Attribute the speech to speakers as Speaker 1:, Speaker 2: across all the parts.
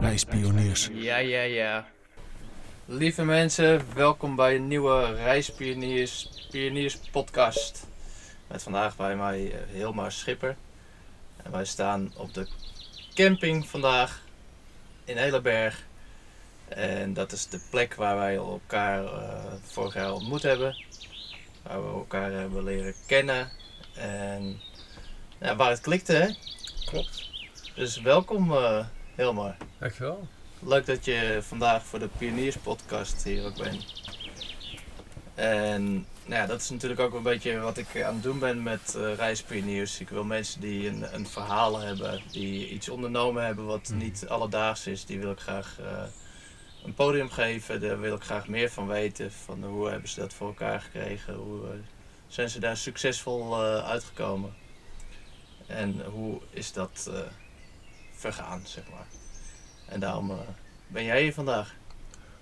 Speaker 1: Reispioniers.
Speaker 2: Ja, ja, ja. Lieve mensen, welkom bij een nieuwe Reispioniers Pioniers podcast. Met vandaag bij mij eh, Hilmar Schipper. En wij staan op de camping vandaag in Eleberg. En dat is de plek waar wij elkaar eh, vorig jaar ontmoet hebben. Waar we elkaar hebben leren kennen. En ja, waar het klikte, hè?
Speaker 3: Klopt.
Speaker 2: Dus welkom eh Hilmar.
Speaker 3: Dankjewel.
Speaker 2: Leuk dat je vandaag voor de Pioniers podcast hier ook bent. En nou ja, dat is natuurlijk ook een beetje wat ik aan het doen ben met eh reispioniers. Ik wil mensen die een, een verhaal hebben, die iets ondernomen hebben wat
Speaker 3: Mhm.
Speaker 2: niet alledaags is, die wil ik graag eh, een podium geven. Daar wil ik graag meer van weten. Van hoe hebben ze dat voor elkaar gekregen? Hoe zijn ze daar succesvol eh, uitgekomen? En hoe is dat eh, vergaan, zeg maar. En daarom eh, ben jij hier vandaag.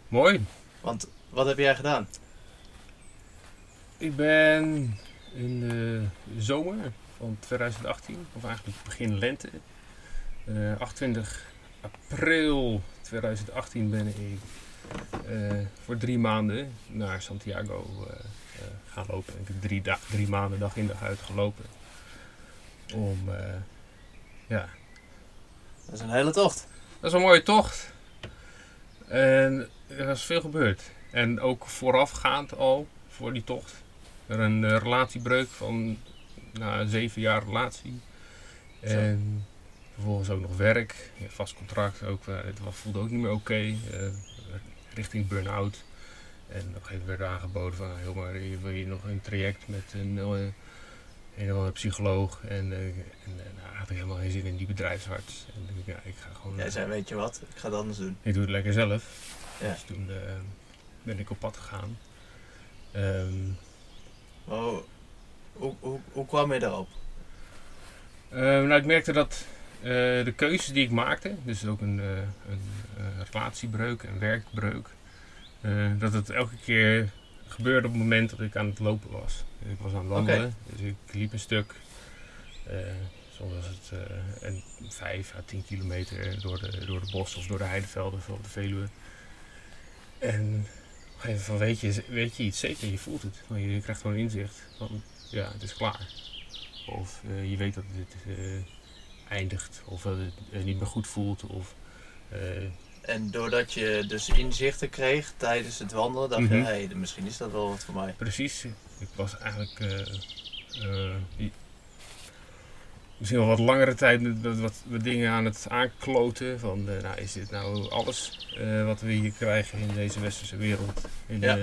Speaker 3: Mooi.
Speaker 2: Want wat heb jij gedaan?
Speaker 3: Ik ben in de zomer van 2018, of eigenlijk begin lente, eh 28 april 2018 ben ik voor drie maanden naar Santiago eh, gaan lopen. Ik heb drie, drie maanden dag in dag uit gelopen. Om, eh, ja,
Speaker 2: Dat is een hele tocht.
Speaker 3: Dat is een mooie tocht. En er was veel gebeurd. En ook voorafgaand al, voor die tocht, er een eh, relatiebreuk van na een zeven jaar relatie. En vervolgens ook nog werk, ja, vast contract ook. eh, het voelde ook niet meer oké. eh, richting burn-out. En op een gegeven moment werd aangeboden van, heel maar, wil je nog een traject met een, eh, een andere psycholoog. En, eh, en eh, nou, had ik helemaal geen zin in die bedrijfsarts. En dacht ik, ja, ik ga gewoon...
Speaker 2: Jij
Speaker 3: eh,
Speaker 2: zei, weet je wat, ik ga het anders doen.
Speaker 3: ik doe het lekker zelf.
Speaker 2: Ja.
Speaker 3: Dus toen ben ik op pad gegaan. Ehm,
Speaker 2: Maar hoe, hoe, hoe, hoe kwam je daarop?
Speaker 3: eh, nou, ik merkte dat de keuzes die ik maakte, dus ook een, een relatiebreuk, een werkbreuk, dat het elke keer gebeurde op het moment dat ik aan het lopen was. Ik was aan het wandelen, dus ik liep een stuk. eh, soms was het eh, een 5 à 10 kilometer door de, door de bos of door de heidevelden op de Veluwe. En op een gegeven moment van weet je, weet je iets zeker, je voelt het. Je krijgt gewoon inzicht van ja, het is klaar. Of eh, je weet dat het eh, eindigt. Of dat het eh, niet meer goed voelt. Of, eh,
Speaker 2: En doordat je dus inzichten kreeg tijdens het wandelen, dacht je,
Speaker 3: Mhm.
Speaker 2: hé, hey, misschien is dat wel wat voor mij.
Speaker 3: precies. Ik was eigenlijk eh, eh, misschien wel wat langere tijd met wat, wat, wat dingen aan het aankloten. Van eh, nou, is dit nou alles wat we hier krijgen in deze westerse wereld? In,
Speaker 2: Ja.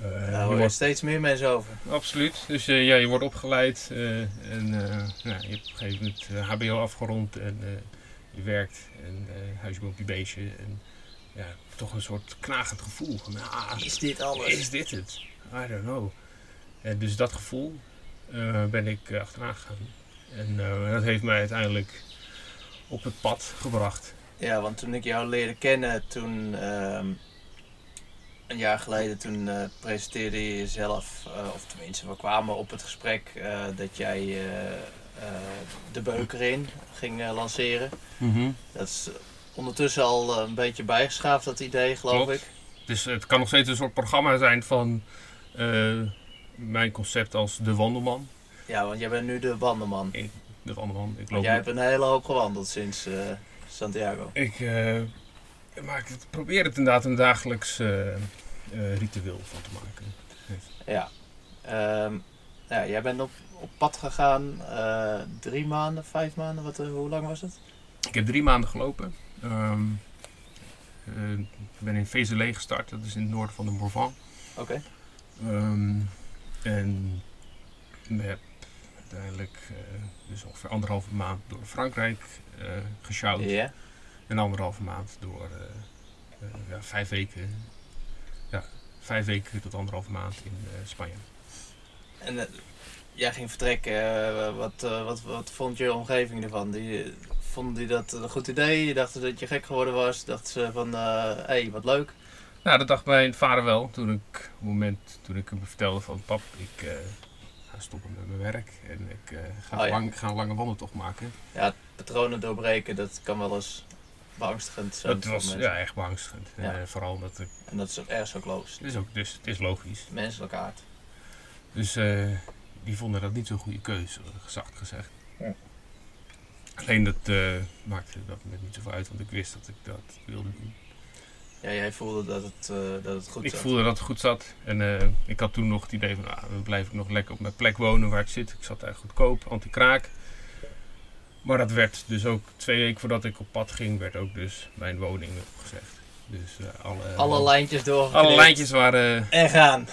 Speaker 2: hoor je
Speaker 3: wordt-
Speaker 2: steeds meer mensen over.
Speaker 3: Absoluut. Dus ja, je wordt opgeleid en nou, je hebt op een gegeven moment HBO afgerond en werkt en eh huisje, boompje, beestje. En ja, toch een soort knagend gevoel van, ah,
Speaker 2: Is dit alles?
Speaker 3: is dit het? I don't know. En dus dat gevoel eh, ben ik eh, achteraan gegaan. En dat heeft mij uiteindelijk op het pad gebracht.
Speaker 2: Ja, want toen ik jou leerde kennen, toen ehm, een jaar geleden, toen presenteerde je jezelf, of tenminste, we kwamen op het gesprek dat jij de beuker in ging eh, lanceren. Dat is ondertussen al eh, een beetje bijgeschaafd, dat idee, geloof
Speaker 3: Klopt.
Speaker 2: ik.
Speaker 3: Dus het kan nog steeds een soort programma zijn van eh, mijn concept als de wandelman.
Speaker 2: Ja, want jij bent nu de wandelman.
Speaker 3: Ik, de wandelman. Ik loop
Speaker 2: jij hebt een hele hoop gewandeld sinds eh, Santiago.
Speaker 3: Ik uh, maak het, probeer het inderdaad een dagelijks uh, ritueel van te maken.
Speaker 2: Ja. Um, ja, jij bent op, op pad gegaan uh, drie maanden, vijf maanden, wat, hoe lang was het?
Speaker 3: Ik heb drie maanden gelopen. Um, ik ben in Vézelé gestart, dat is in het noorden van de Morvan.
Speaker 2: Oké.
Speaker 3: Okay. Um, en ik heb uiteindelijk uh, dus ongeveer anderhalve maand door Frankrijk uh, gesjouwd.
Speaker 2: Yeah.
Speaker 3: En anderhalve maand door ja, vijf weken. Ja, vijf weken tot anderhalve maand in Spanje.
Speaker 2: En jij ging vertrekken. wat, wat, wat vond je omgeving ervan? Die, vonden die dat een goed idee? Je dacht dat je gek geworden was? Dachten ze van, hé, hey, wat leuk?
Speaker 3: Nou, dat dacht mijn vader wel. Toen ik, op het moment toen ik hem vertelde van pap, ik, uh, ga stoppen met mijn werk. En ik eh, ga,
Speaker 2: Oh, ja.
Speaker 3: lang, ga een lange wandeltocht maken.
Speaker 2: Patronen doorbreken, dat kan wel eens beangstigend zijn. Voor
Speaker 3: was ja, echt beangstigend.
Speaker 2: Ja.
Speaker 3: Eh, vooral omdat ik,
Speaker 2: En dat is ook ergens ook logisch.
Speaker 3: het is ook, dus het is logisch.
Speaker 2: Menselijke aard.
Speaker 3: Dus eh, die vonden dat niet zo'n goede keuze, zacht gezegd.
Speaker 2: Ja.
Speaker 3: Alleen dat eh, maakte dat me niet zoveel uit, want ik wist dat ik dat wilde doen.
Speaker 2: Ja, jij voelde dat het, eh, dat het goed
Speaker 3: ik
Speaker 2: zat.
Speaker 3: voelde dat het goed zat. En eh, ik had toen nog het idee van, ah, dan blijf ik nog lekker op mijn plek wonen waar ik zit. Ik zat daar goedkoop, anti-kraak. Maar dat werd dus ook twee weken voordat ik op pad ging, werd ook dus mijn woning opgezegd. Dus eh, alle,
Speaker 2: Alle lijntjes doorgeknipt.
Speaker 3: alle lijntjes waren...
Speaker 2: En gaan.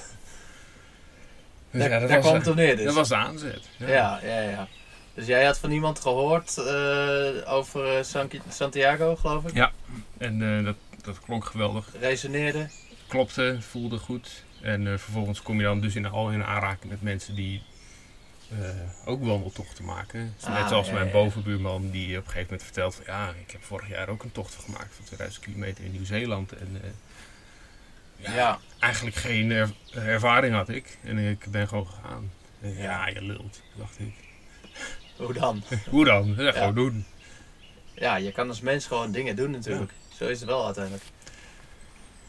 Speaker 3: Dus
Speaker 2: daar
Speaker 3: ja, dat
Speaker 2: daar
Speaker 3: was,
Speaker 2: kwam het op neer dus.
Speaker 3: dat was de aanzet.
Speaker 2: ja. ja, ja, Dus jij had van iemand gehoord eh, over eh, San- Santiago, geloof ik?
Speaker 3: Ja. En eh, dat, dat klonk geweldig.
Speaker 2: Resoneerde.
Speaker 3: Klopte, voelde goed. En vervolgens kom je dan dus in, al in aanraking met mensen die ook wandeltochten maken. Dus
Speaker 2: Ah,
Speaker 3: Net zoals
Speaker 2: ja,
Speaker 3: mijn bovenbuurman die op een gegeven moment vertelt van ja, ik heb vorig jaar ook een tocht gemaakt van 2000 kilometer in Nieuw-Zeeland. En
Speaker 2: Ja.
Speaker 3: eigenlijk geen er- ervaring had ik. En ik ben gewoon gegaan.
Speaker 2: Ja.
Speaker 3: je lult, dacht ik.
Speaker 2: Hoe dan?
Speaker 3: Hoe dan? Ja, gewoon doen.
Speaker 2: Ja, je kan als mens gewoon dingen doen natuurlijk. Zo is het wel uiteindelijk.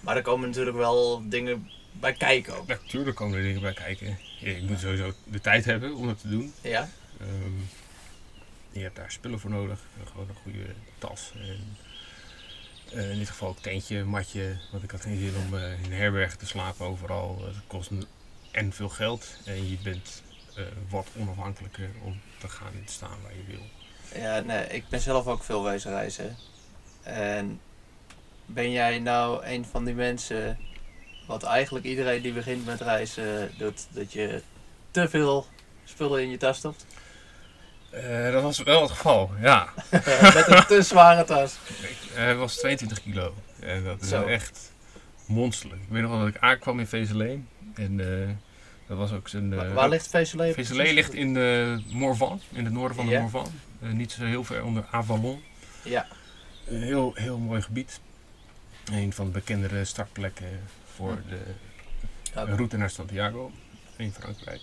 Speaker 2: Maar er komen natuurlijk wel dingen bij kijken ook.
Speaker 3: Natuurlijk komen er dingen bij kijken. Ja, je moet sowieso de tijd hebben om het te doen.
Speaker 2: Ja?
Speaker 3: Ehm, je hebt daar spullen voor nodig. En Gewoon een goede tas. En, eh, in dit geval ook tentje, matje. Want ik had geen zin om eh, in herbergen te slapen overal. Het kost een- en veel geld. En je bent eh, wat onafhankelijker om te gaan te staan waar je wil.
Speaker 2: Ja, nee, ik ben zelf ook veel wezen reizen. En ben jij nou een van die mensen, wat eigenlijk iedereen die begint met reizen doet, dat je te veel spullen in je tas stopt?
Speaker 3: Eh, dat was wel het geval, ja.
Speaker 2: met een te zware tas.
Speaker 3: Ik, eh, het was 22 kilo. En dat is echt monsterlijk. Ik weet nog wel dat ik aankwam in Vezelé. En eh, dat was ook zijn...
Speaker 2: Waar, waar ligt?
Speaker 3: Vézelé
Speaker 2: precies?
Speaker 3: ligt in de Morvan, in het noorden van de. Morvan. Niet zo heel ver onder Avalon.
Speaker 2: Ja,
Speaker 3: Een heel, heel mooi gebied. Een van de bekendere startplekken voor de route naar Santiago in Frankrijk.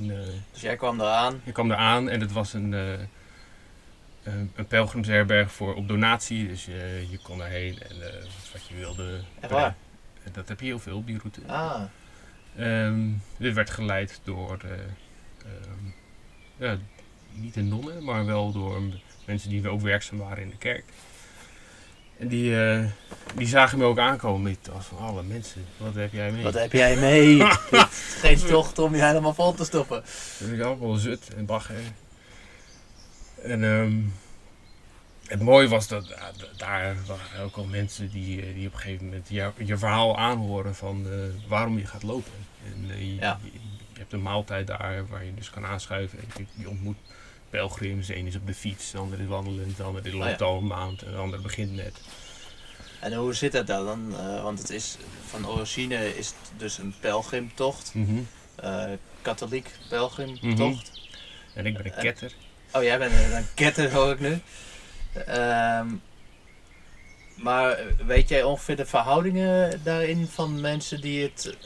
Speaker 3: Eh,
Speaker 2: dus jij kwam eraan.
Speaker 3: ik kwam daar aan en het was een, eh, een, pelgrimsherberg voor op donatie. Dus je, je kon daarheen en eh, wat je wilde.
Speaker 2: Echt waar?
Speaker 3: Dat heb je heel veel op die route.
Speaker 2: Ah,
Speaker 3: Ehm, dit werd geleid door, eh, ehm, ja, niet de nonnen, maar wel door mensen die ook werkzaam waren in de kerk. En die, eh, die zagen me ook aankomen met van alle mensen, wat heb jij mee?
Speaker 2: wat heb jij mee? Geen tocht om je helemaal vol te stoppen.
Speaker 3: Ik had wel zut en bagger. En ehm, het mooie was dat daar waren ook al mensen die, eh, die op een gegeven moment je, je verhaal aanhoren van eh, waarom je gaat lopen. En je,
Speaker 2: Ja.
Speaker 3: je, je hebt een maaltijd daar waar je dus kan aanschuiven. En je, je ontmoet pelgrims. De een is op de fiets, de ander is wandelend, de ander die loopt
Speaker 2: Oh ja.
Speaker 3: al een maand en de ander begint net.
Speaker 2: En hoe zit dat dan? Eh, want het is van origine is het dus een pelgrimtocht. eh, katholiek pelgrimtocht.
Speaker 3: En ik ben een
Speaker 2: Eh,
Speaker 3: ketter.
Speaker 2: Oh, jij bent een, een ketter, hoor ik nu. Ehm, maar weet jij ongeveer de verhoudingen daarin van mensen die het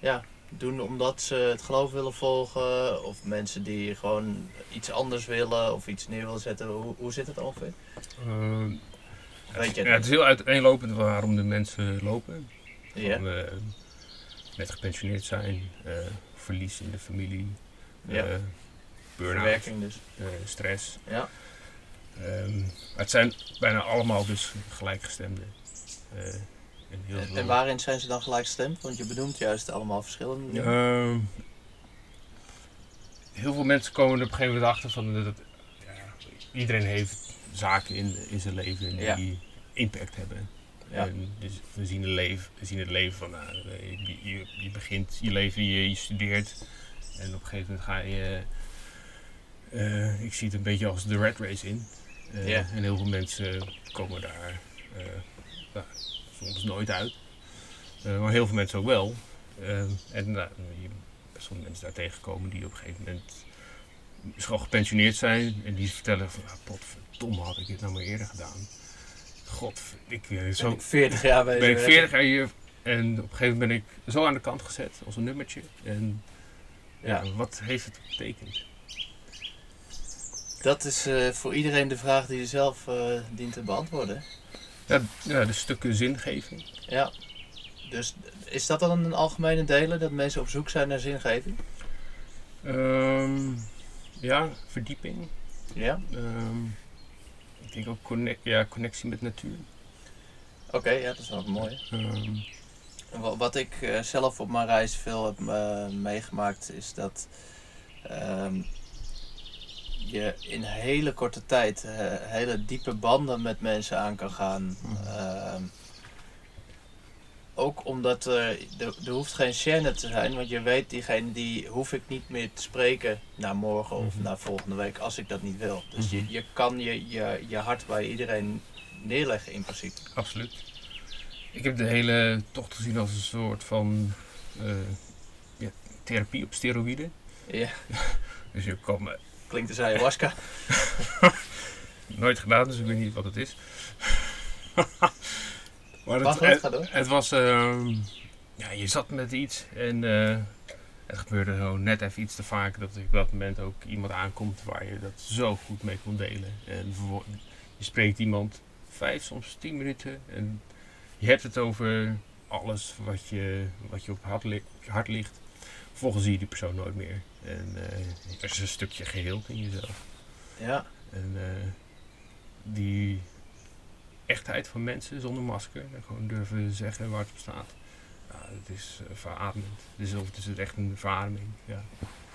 Speaker 2: ja, doen omdat ze het geloof willen volgen? Of mensen die gewoon iets anders willen of iets neer willen zetten? Hoe, hoe zit het ongeveer? Weet je
Speaker 3: ja, het is heel uiteenlopend waarom de mensen lopen.
Speaker 2: Ja.
Speaker 3: Van, eh, net gepensioneerd zijn, eh, verlies in de familie,
Speaker 2: Ja.
Speaker 3: eh burn-out,
Speaker 2: dus.
Speaker 3: eh, stress.
Speaker 2: Ja.
Speaker 3: Ehm, het zijn bijna allemaal dus gelijkgestemden. Eh, en heel
Speaker 2: En,
Speaker 3: veel-
Speaker 2: en waarin zijn ze dan gelijkgestemd? Want je benoemt juist allemaal verschillende.
Speaker 3: Ehm, heel veel mensen komen er op een gegeven moment achter van dat ja, iedereen heeft zaken in, in zijn leven die
Speaker 2: Ja.
Speaker 3: impact hebben.
Speaker 2: Ja.
Speaker 3: En dus we zien, het leven, we zien het leven van, nou, je, je, je begint je leven, je, je studeert en op een gegeven moment ga je, eh, ik zie het een beetje als de red race in. Eh,
Speaker 2: Ja.
Speaker 3: En heel veel mensen komen daar eh, nou, soms nooit uit. Eh, maar heel veel mensen ook wel. Eh, en nou, je best wel mensen daar tegenkomen die op een gegeven moment misschien al gepensioneerd zijn en die vertellen van, ah, potverdomme had ik dit nou maar eerder gedaan. God, ik, eh,
Speaker 2: Ben
Speaker 3: zo,
Speaker 2: ik 40 jaar bezig.
Speaker 3: ben ik 40 jaar hier en op een gegeven moment ben ik zo aan de kant gezet als een nummertje. En ja, wat heeft het betekend?
Speaker 2: Dat is eh, voor iedereen de vraag die je zelf dient te beantwoorden.
Speaker 3: Ja, ja, de stukken zingeving.
Speaker 2: Ja. Dus is dat dan een algemene delen, dat mensen op zoek zijn naar zingeving?
Speaker 3: Ehm, ja, verdieping.
Speaker 2: Ja.
Speaker 3: Ehm, ik denk ook connect, ja, connectie met natuur.
Speaker 2: Oké, ja, dat is wel mooi.
Speaker 3: Ehm,
Speaker 2: Wa- Wat ik eh, zelf op mijn reis veel heb eh, meegemaakt is dat je in hele korte tijd eh, hele diepe banden met mensen aan kan gaan. Ehm, ook omdat er, er, er hoeft geen chaîne te zijn, want je weet diegene die hoef ik niet meer te spreken naar morgen of
Speaker 3: Mhm.
Speaker 2: naar volgende week als ik dat niet wil. Dus
Speaker 3: Mhm.
Speaker 2: je, je kan je, je, je hart bij iedereen neerleggen in principe.
Speaker 3: absoluut. Ik heb de hele tocht gezien als een soort van eh, ja, therapie op steroïden.
Speaker 2: Ja,
Speaker 3: Dus je kan eh,
Speaker 2: klinkt als ayahuasca.
Speaker 3: nooit gedaan, dus ik weet niet wat het is. maar het,
Speaker 2: door.
Speaker 3: het was, ehm, ja, je zat met iets en eh, het gebeurde zo net even iets te vaak dat op dat moment ook iemand aankomt waar je dat zo goed mee kon delen. En je spreekt iemand vijf, soms tien minuten en je hebt het over alles wat je, wat je op hart, li- hart ligt. Vervolgens zie je die persoon nooit meer. En eh, er is een stukje geheeld in jezelf.
Speaker 2: Ja.
Speaker 3: En eh, die echtheid van mensen zonder masker, en gewoon durven zeggen waar het op staat. Ja, het is uh, verademend. Dus of het is echt een verademing. Ja.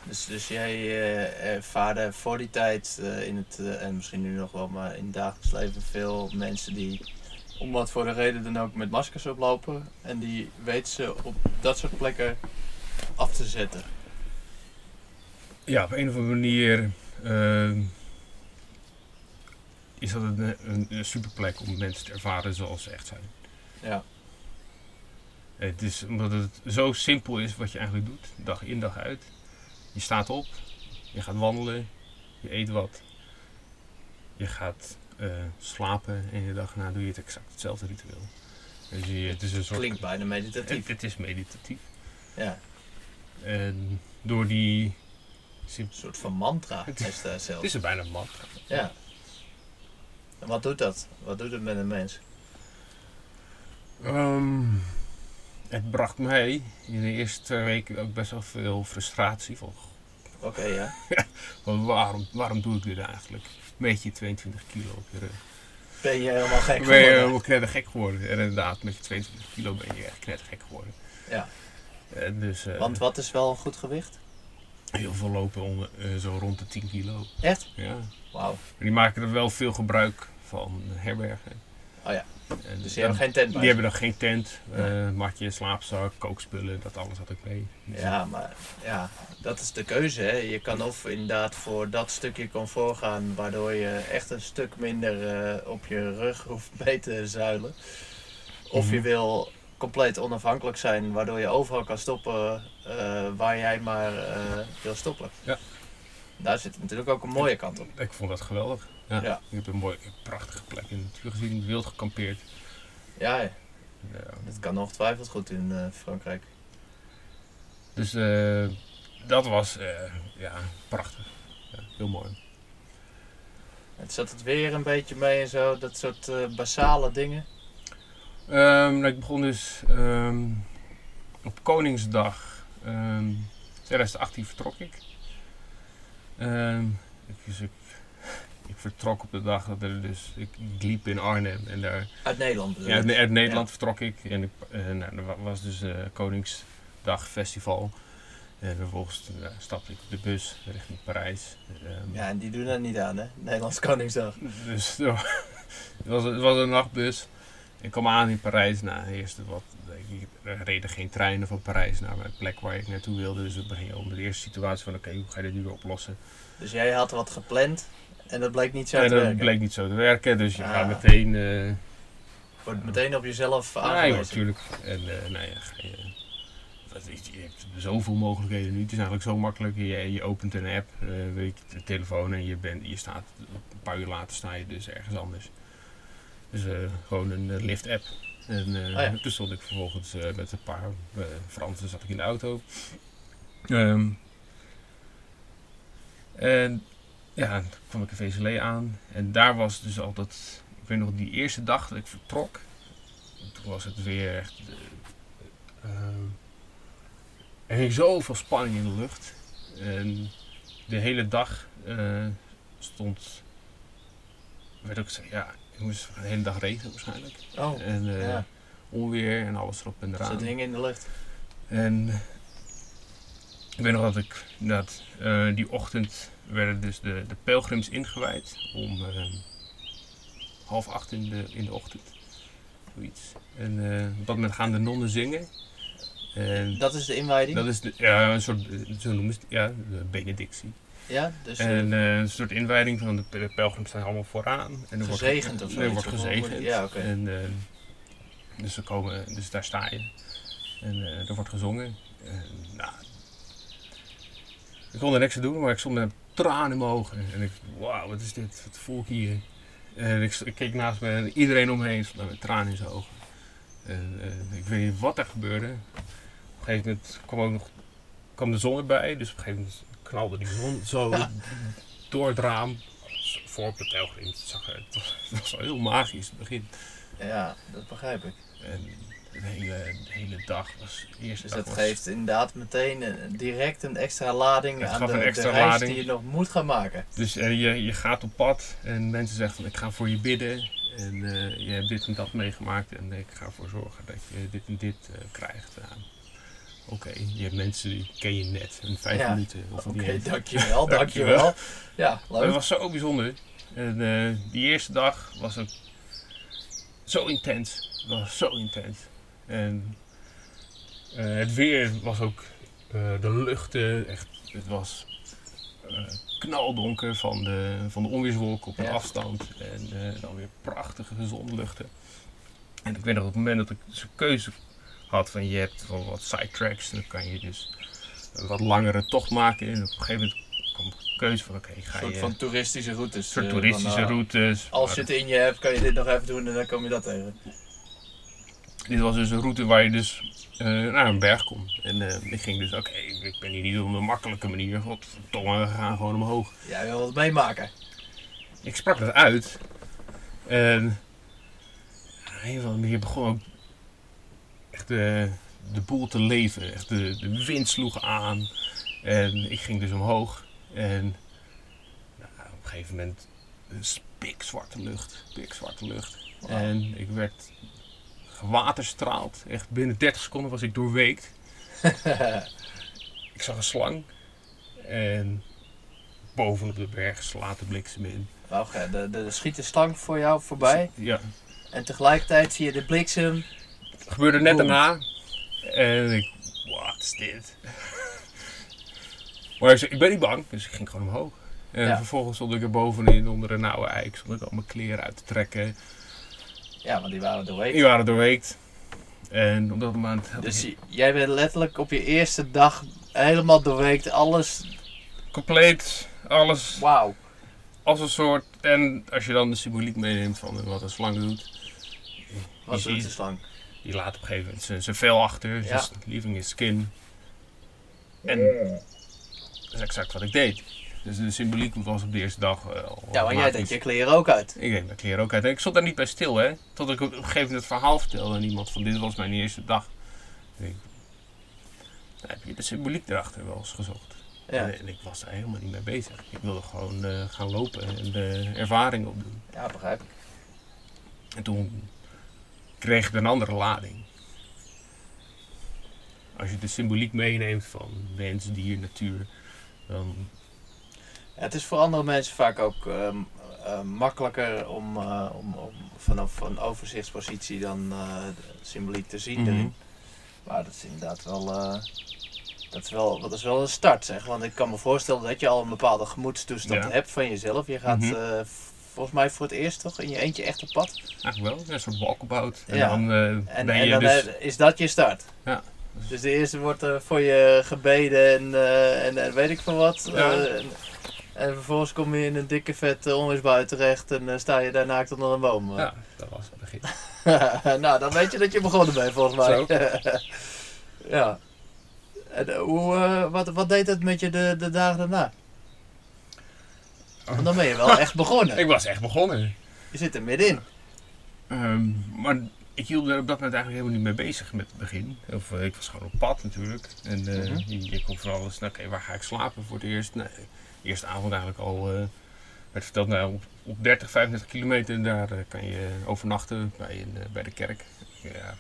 Speaker 2: Dus, dus jij eh, ervaarde voor die tijd eh, in het, eh, en misschien nu nog wel, maar in het dagelijks leven veel mensen die om wat voor de reden dan ook met maskers oplopen. En die weten ze op dat soort plekken af te zetten.
Speaker 3: ja, op een of andere manier ehm, is dat een, een, om mensen te ervaren zoals ze echt zijn.
Speaker 2: Ja,
Speaker 3: Het is omdat het zo simpel is wat je eigenlijk doet, dag in dag uit. Je staat op, je gaat wandelen, je eet wat, je gaat eh, slapen en de dag na doe je het exact hetzelfde ritueel. Dus je, het is een soort.
Speaker 2: klinkt bijna meditatief.
Speaker 3: Het, het is meditatief.
Speaker 2: Ja,
Speaker 3: En door die.
Speaker 2: een soort van mantra
Speaker 3: Het-
Speaker 2: is dat
Speaker 3: Het
Speaker 2: zelf.
Speaker 3: is er bijna een mantra.
Speaker 2: Ja. En wat doet dat? Wat doet het met een mens?
Speaker 3: Ehm, het bracht mij in de eerste twee weken ook best wel veel frustratie. Van,
Speaker 2: Oké, ja.
Speaker 3: van waarom, waarom doe ik dit eigenlijk? Meet je 22 kilo op je rug.
Speaker 2: Ben je helemaal gek
Speaker 3: ben je
Speaker 2: geworden?
Speaker 3: helemaal knettergek geworden. En inderdaad, met je 22 kilo ben je echt knettergek geworden.
Speaker 2: Ja.
Speaker 3: Dus eh,
Speaker 2: Want wat is wel een goed gewicht?
Speaker 3: heel veel lopen onder, eh, zo rond de 10 kilo.
Speaker 2: Echt?
Speaker 3: Ja.
Speaker 2: Wauw.
Speaker 3: Die maken er wel veel gebruik van herbergen.
Speaker 2: Oh ja.
Speaker 3: En,
Speaker 2: Dus die hebben geen tent bij
Speaker 3: Die hebben dan geen tent, eh, matje, slaapzak, kookspullen, dat alles had ik mee. Dus
Speaker 2: Ja, maar ja, dat is de keuze. Hè. Je kan of inderdaad voor dat stukje comfort gaan, waardoor je echt een stuk minder eh, op je rug hoeft mee te zuilen. Of je
Speaker 3: Mhm.
Speaker 2: wil compleet onafhankelijk zijn, waardoor je overal kan stoppen eh, waar jij maar eh, wil stoppen.
Speaker 3: Ja.
Speaker 2: Daar zit natuurlijk ook een mooie kant op.
Speaker 3: Ik vond dat geweldig. Ja.
Speaker 2: Ja.
Speaker 3: Ik heb een mooie, prachtige plek in de natuur gezien, wild gekampeerd.
Speaker 2: Ja,
Speaker 3: Ja.
Speaker 2: dat kan ongetwijfeld goed in eh, Frankrijk.
Speaker 3: Dus dat was ja, prachtig. Ja, heel mooi.
Speaker 2: Het zat het weer een beetje mee en zo, dat soort basale dingen.
Speaker 3: Ehm, nou, ik begon dus ehm, op Koningsdag ehm 2018 vertrok ik. Ik, dus ik. Ik vertrok op de dag dat er dus. Ik, ik liep in Arnhem en daar.
Speaker 2: Uit Nederland
Speaker 3: Ja, uit, uit Nederland vertrok ik. En ik, eh, nou, er wa- was dus eh Koningsdag Festival. En vervolgens eh, stapte ik op de bus richting Parijs.
Speaker 2: Ja, en die doen er niet aan, hè? Nederlands Koningsdag.
Speaker 3: Dus het, was, het was een nachtbus. Ik kwam aan in Parijs. Nou, eerst wat, ik- er reden geen treinen van Parijs naar mijn plek waar ik naartoe wilde. Dus we beginnen om de eerste situatie van oké, hoe ga je dit nu weer oplossen?
Speaker 2: Dus jij had wat gepland en dat bleek niet zo
Speaker 3: en
Speaker 2: te
Speaker 3: dat
Speaker 2: werken.
Speaker 3: bleek niet zo te werken, dus je
Speaker 2: Ah.
Speaker 3: gaat meteen... eh
Speaker 2: Wordt meteen op jezelf aangewezen.
Speaker 3: joh, natuurlijk. En eh nou ja, ga je, hebt zoveel mogelijkheden nu. Het is eigenlijk zo makkelijk. Je, je opent een app, eh, weet je, de telefoon en je, bent, je staat een paar uur later sta je dus ergens anders. Dus eh, gewoon een eh, lift-app. En eh,
Speaker 2: Oh ja.
Speaker 3: toen stond ik vervolgens eh, met een paar eh, Fransen zat ik in de auto. Ehm, En ja, toen kwam ik in VCL aan. En daar was dus altijd, ik weet nog die eerste dag dat ik vertrok. Toen was het weer echt, eh, er hing zoveel spanning in de lucht. En de hele dag eh, stond, werd ook jongens, de hele dag regen waarschijnlijk.
Speaker 2: Oh,
Speaker 3: En eh,
Speaker 2: ja.
Speaker 3: onweer en alles erop en
Speaker 2: Dus
Speaker 3: eraan.
Speaker 2: het hing in de lucht.
Speaker 3: En ik weet nog dat ik dat, die ochtend werden dus de, de pelgrims ingewijd om eh, half acht in de, in de ochtend. Zoiets. En eh, op dat moment gaan de nonnen zingen. En
Speaker 2: Dat is de inwijding?
Speaker 3: dat is de, ja, een soort, zo noemen ze het, ja, de benedictie.
Speaker 2: Ja, dus eh,
Speaker 3: En eh, een soort inwijding van de, de pelgrims staan allemaal vooraan. En er
Speaker 2: Gezegend
Speaker 3: wordt,
Speaker 2: of
Speaker 3: Er
Speaker 2: zoiets,
Speaker 3: wordt gezegend.
Speaker 2: ja, oké.
Speaker 3: En, eh, dus, ze komen, dus daar sta je. En er wordt gezongen. En, nou, ik kon er niks aan doen, maar ik stond met een traan in mijn ogen. En ik, wauw, wat is dit? Wat voel ik hier? En ik, ik keek naast me en iedereen omheen stond met een traan in zijn ogen. En ik weet niet wat er gebeurde. Op een gegeven moment kwam ook nog kwam de zon erbij. Dus op een gegeven moment knalde die zon zo door het raam. Voor op de pelgrim. Het, zag het was, het was wel heel magisch in het begin.
Speaker 2: ja, dat begrijp ik.
Speaker 3: En de hele, de hele dag was... De eerste
Speaker 2: Dus dat
Speaker 3: was,
Speaker 2: geeft inderdaad meteen een- direct een extra lading
Speaker 3: Het
Speaker 2: aan de,
Speaker 3: een
Speaker 2: de
Speaker 3: extra
Speaker 2: reis
Speaker 3: lading.
Speaker 2: die je nog moet gaan maken.
Speaker 3: Dus eh, je, je gaat op pad en mensen zeggen van ik ga voor je bidden. En eh, je hebt dit en dat meegemaakt en ik ga ervoor zorgen dat je dit en dit eh, krijgt. Oké, je hebt mensen die ken je net, in vijf
Speaker 2: Ja.
Speaker 3: minuten. Of
Speaker 2: Oké,
Speaker 3: eens.
Speaker 2: dankjewel,
Speaker 3: Dankjewel.
Speaker 2: Ja, leuk.
Speaker 3: Het was zo bijzonder. En eh, die eerste dag was ook zo intens. Het was zo intens. En eh, het weer was ook, eh, de luchten, echt, het was knaldonker van de, van de onweerswolken op een
Speaker 2: Ja.
Speaker 3: afstand. En dan weer prachtige zonluchten. En ik weet nog op het moment dat ik een keuze van je hebt wel wat sidetracks. En dan kan je dus een wat langere tocht maken. En op een gegeven moment kwam de keuze van oké,
Speaker 2: Een
Speaker 3: ga
Speaker 2: soort
Speaker 3: je...
Speaker 2: van toeristische
Speaker 3: Een
Speaker 2: routes.
Speaker 3: soort
Speaker 2: eh,
Speaker 3: toeristische
Speaker 2: eh,
Speaker 3: routes.
Speaker 2: Als
Speaker 3: maar
Speaker 2: je het in je hebt, kan je dit nog even doen en dan kom je dat tegen.
Speaker 3: Dit was dus een route waar je dus eh, naar een berg komt. En eh, ik ging dus, oké, ik ben hier niet op een makkelijke manier. Godverdomme, we gaan gewoon omhoog.
Speaker 2: Jij wil wat meemaken.
Speaker 3: Ik sprak het uit. En op een of andere manier begon ook echt de, de boel te leven. Echt de, de wind sloeg aan. En ik ging dus omhoog. En nou, op een gegeven moment een pikzwarte lucht. Pikzwarte lucht. En ik werd gewaterstraald. Echt binnen 30 seconden was ik doorweekt. Ik zag een slang. En bovenop de berg slaat de bliksem in.
Speaker 2: De, de, de schiet de slang voor jou voorbij.
Speaker 3: Ja,
Speaker 2: En tegelijkertijd zie je de bliksem.
Speaker 3: Het gebeurde net
Speaker 2: Boom.
Speaker 3: daarna. En ik, wat is dit? maar ik, zei, ik ben niet bang, dus ik ging gewoon omhoog. En
Speaker 2: Ja.
Speaker 3: vervolgens stond ik er bovenin onder een nauwe eik. Stond ik al mijn kleren uit te trekken.
Speaker 2: Ja, want die waren doorheen.
Speaker 3: Die waren doorweekt. En op dat moment
Speaker 2: Dus
Speaker 3: ik
Speaker 2: jij bent letterlijk op je eerste dag helemaal doorweekt. Alles.
Speaker 3: compleet alles
Speaker 2: Wauw.
Speaker 3: als een soort... En als je dan de symboliek meeneemt van wat een slang doet.
Speaker 2: Wat doet de slang?
Speaker 3: Die laat op een gegeven moment zijn, vel achter.
Speaker 2: Ja.
Speaker 3: Leaving his skin. En dat is exact wat ik deed. Dus de symboliek was op de eerste dag eh,
Speaker 2: Ja, want jij deed je kleren ook uit.
Speaker 3: Ik deed mijn kleren ook uit. En ik stond daar niet bij stil, hè. Tot ik op een gegeven moment het verhaal vertelde aan iemand van dit was mijn eerste dag. Ik denk, "Nou, heb je de symboliek erachter wel eens gezocht?
Speaker 2: Ja,
Speaker 3: En, en ik was daar helemaal niet mee bezig. Ik wilde gewoon eh, gaan lopen en de ervaring opdoen.
Speaker 2: ja begrijp ik.
Speaker 3: En toen kreeg een andere lading. Als je de symboliek meeneemt van mens, dier, natuur, dan
Speaker 2: Ja, het is voor andere mensen vaak ook ehm, eh, makkelijker om, eh, om, om vanaf een overzichtspositie dan eh, de symboliek te zien
Speaker 3: Mhm.
Speaker 2: Maar dat is inderdaad wel, dat is wel, dat is wel een start zeg. Want ik kan me voorstellen dat je al een bepaalde gemoedstoestand
Speaker 3: Ja.
Speaker 2: hebt van jezelf. Je gaat v- volgens mij voor het eerst toch in je eentje echt op pad.
Speaker 3: eigenlijk wel een soort walkabout. En
Speaker 2: Ja.
Speaker 3: dan eh,
Speaker 2: En,
Speaker 3: ben
Speaker 2: en
Speaker 3: je
Speaker 2: dan
Speaker 3: dus...
Speaker 2: eh, is dat je start.
Speaker 3: Ja.
Speaker 2: Dus de eerste wordt er voor je gebeden en, en, en weet ik veel wat.
Speaker 3: Ja.
Speaker 2: En, en vervolgens kom je in een dikke vet uh, onweersbui terecht en sta je daar naakt onder een boom.
Speaker 3: Ja, dat was het begin.
Speaker 2: nou, dan weet je dat je begonnen bent volgens mij.
Speaker 3: Zo.
Speaker 2: ja. En, hoe, wat, wat deed het met je de, de dagen daarna? Want dan ben je wel echt begonnen.
Speaker 3: Ik was echt begonnen.
Speaker 2: Je zit er middenin.
Speaker 3: Ehm, maar ik hield er op dat moment eigenlijk helemaal niet mee bezig met het begin. Of, eh, ik was gewoon op pad natuurlijk. En eh
Speaker 2: Mhm.
Speaker 3: je, je komt alles. Nou, oké, waar ga ik slapen voor het eerst? Nee, de eerste avond eigenlijk al eh, werd verteld, nou, op, op 30, 35 kilometer daar eh, kan je overnachten bij, een, bij de kerk. Ja,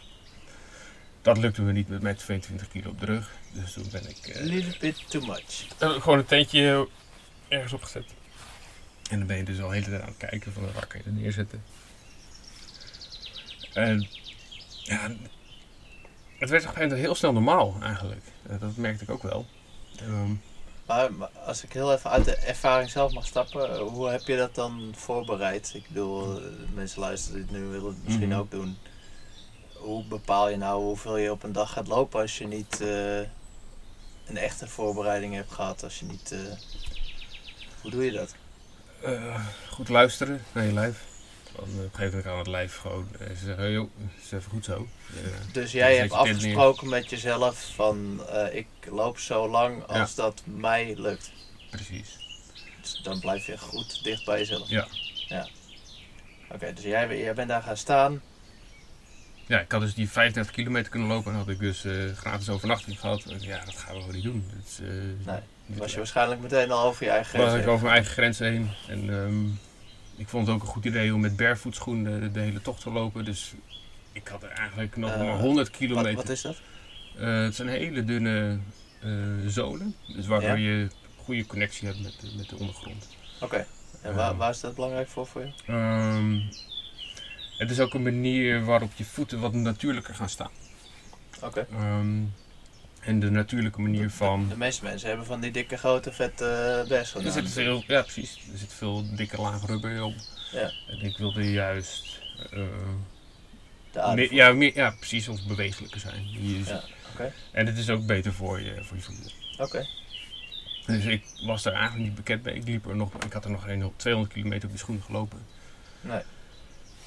Speaker 3: dat lukte me niet met mijn 22 kilo op de rug. Dus toen ben ik
Speaker 2: A
Speaker 3: eh,
Speaker 2: little bit too much.
Speaker 3: gewoon een tentje ergens opgezet. En dan ben je dus al de hele tijd aan het kijken van waar kan je het neerzetten. En ja, het werd op een gegeven moment heel snel normaal eigenlijk. Eh, Dat merkte ik ook wel. Ehm,
Speaker 2: Maar, maar als ik heel even uit de ervaring zelf mag stappen, eh, hoe heb je dat dan voorbereid? Ik bedoel, eh, mensen luisteren dit nu, willen het misschien
Speaker 3: Mhm.
Speaker 2: ook doen. Hoe bepaal je nou hoeveel je op een dag gaat lopen als je niet een echte voorbereiding hebt gehad? Als je niet. hoe doe je dat?
Speaker 3: Eh, goed luisteren naar je lijf. Dan, eh, op een gegeven moment kan het lijf gewoon eh, zeggen, joh, is even goed zo.
Speaker 2: Dus jij hebt afgesproken met jezelf van eh, ik loop zo lang als dat mij lukt.
Speaker 3: precies.
Speaker 2: Dus dan blijf je goed dicht bij jezelf.
Speaker 3: Ja.
Speaker 2: ja. Oké, dus jij, jij bent daar gaan staan.
Speaker 3: Ja, ik had dus die 35 kilometer kunnen lopen en had ik dus eh, gratis overnachting gehad. Ja, dat gaan we gewoon niet doen. Dat is, eh,
Speaker 2: Nee,
Speaker 3: niet-
Speaker 2: Was je waarschijnlijk meteen al over je eigen grens.
Speaker 3: was ik over mijn eigen grens heen. En ehm, ik vond het ook een goed idee om met barefoot de, de hele tocht te lopen. Dus ik had er eigenlijk nog
Speaker 2: Eh,
Speaker 3: maar 100
Speaker 2: Wat,
Speaker 3: kilometer.
Speaker 2: wat is dat?
Speaker 3: Eh, het zijn hele dunne eh, zolen. Dus waardoor je goede connectie hebt met, de- met de ondergrond.
Speaker 2: Oké. En waar,
Speaker 3: Ehm.
Speaker 2: waar is dat belangrijk voor voor je?
Speaker 3: Ehm, het is ook een manier waarop je voeten wat natuurlijker gaan staan.
Speaker 2: Oké.
Speaker 3: En de natuurlijke manier van...
Speaker 2: De meeste mensen hebben van die dikke, grote, vette uh, best
Speaker 3: Er zit veel, ja, precies. Er zit veel dikke laag rubber op.
Speaker 2: Ja.
Speaker 3: En ik wilde juist. eh,
Speaker 2: De
Speaker 3: meer,
Speaker 2: voor-
Speaker 3: ja, meer, ja, precies. Of bewegelijker zijn.
Speaker 2: Ja, oké.
Speaker 3: En het is ook beter voor je, voor je voeten.
Speaker 2: Oké.
Speaker 3: Dus ik was daar eigenlijk niet bekend mee. Ik, liep er nog, ik had er nog geen op 200 kilometer op die schoenen gelopen.
Speaker 2: Nee.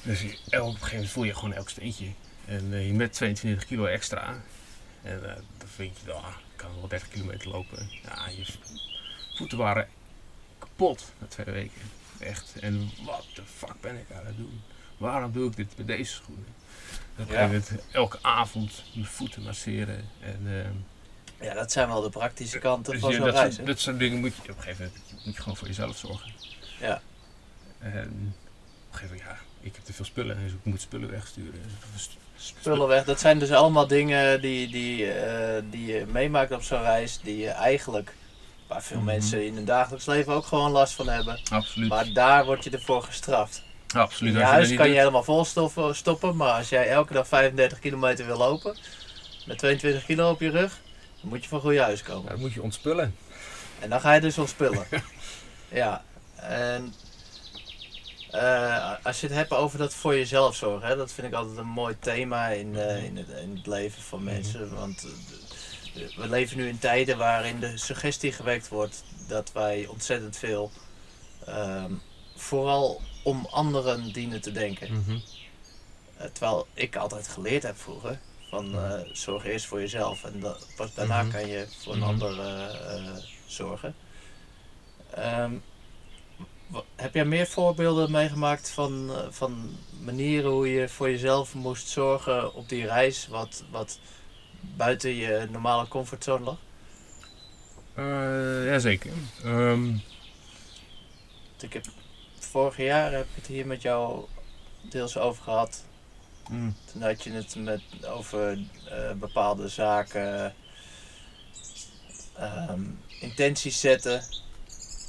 Speaker 3: Dus op een gegeven moment voel je gewoon elk steentje. En eh, je met 22 kilo extra. En eh, dan vind je, ah, ik kan wel 30 kilometer lopen. Ja, je voeten waren kapot na twee weken. Echt. En wat de fuck ben ik aan het doen? Waarom doe ik dit met deze schoenen? Een
Speaker 2: Ja.
Speaker 3: moment elke avond mijn voeten masseren. En, ehm,
Speaker 2: Ja, dat zijn wel de praktische kanten
Speaker 3: dus
Speaker 2: van zo'n
Speaker 3: dat,
Speaker 2: reis.
Speaker 3: dat soort dingen moet je op een gegeven moment moet je gewoon voor jezelf zorgen.
Speaker 2: Ja.
Speaker 3: En op een gegeven moment, ja, ik heb te veel spullen, dus ik moet spullen wegsturen. Dus
Speaker 2: Spullen weg. Dat zijn dus allemaal dingen die, die, eh, die je meemaakt op zo'n reis. Die je eigenlijk, waar veel
Speaker 3: Mhm.
Speaker 2: mensen in hun dagelijks leven ook gewoon last van hebben.
Speaker 3: Absoluut.
Speaker 2: Maar daar word je ervoor gestraft.
Speaker 3: Absoluut.
Speaker 2: In je huis kan je helemaal vol stoffen- stoppen, maar als jij elke dag 35 kilometer wil lopen, met 22 kilo op je rug, dan moet je van goede huis komen.
Speaker 3: dat moet je ontspullen.
Speaker 2: En dan ga je dus ontspullen. ja, en eh, als je het hebt over dat voor jezelf zorgen, hè, dat vind ik altijd een mooi thema in, eh, in, het, in het leven van
Speaker 3: Mhm.
Speaker 2: mensen. Want eh, we leven nu in tijden waarin de suggestie gewekt wordt dat wij ontzettend veel ehm, vooral om anderen dienen te denken.
Speaker 3: Mhm.
Speaker 2: Terwijl ik altijd geleerd heb vroeger. Van zorg eerst voor jezelf en pas daarna
Speaker 3: Mhm.
Speaker 2: kan je voor een
Speaker 3: Mhm.
Speaker 2: ander zorgen. Wa- heb jij meer voorbeelden meegemaakt van, eh, van manieren hoe je voor jezelf moest zorgen op die reis, wat, wat buiten je normale comfortzone lag?
Speaker 3: Eh, jazeker. Ehm,
Speaker 2: Ik heb, vorig jaar heb ik het hier met jou deels over gehad.
Speaker 3: mm,
Speaker 2: Toen had je het met, over eh, bepaalde zaken, ehm, intenties zetten.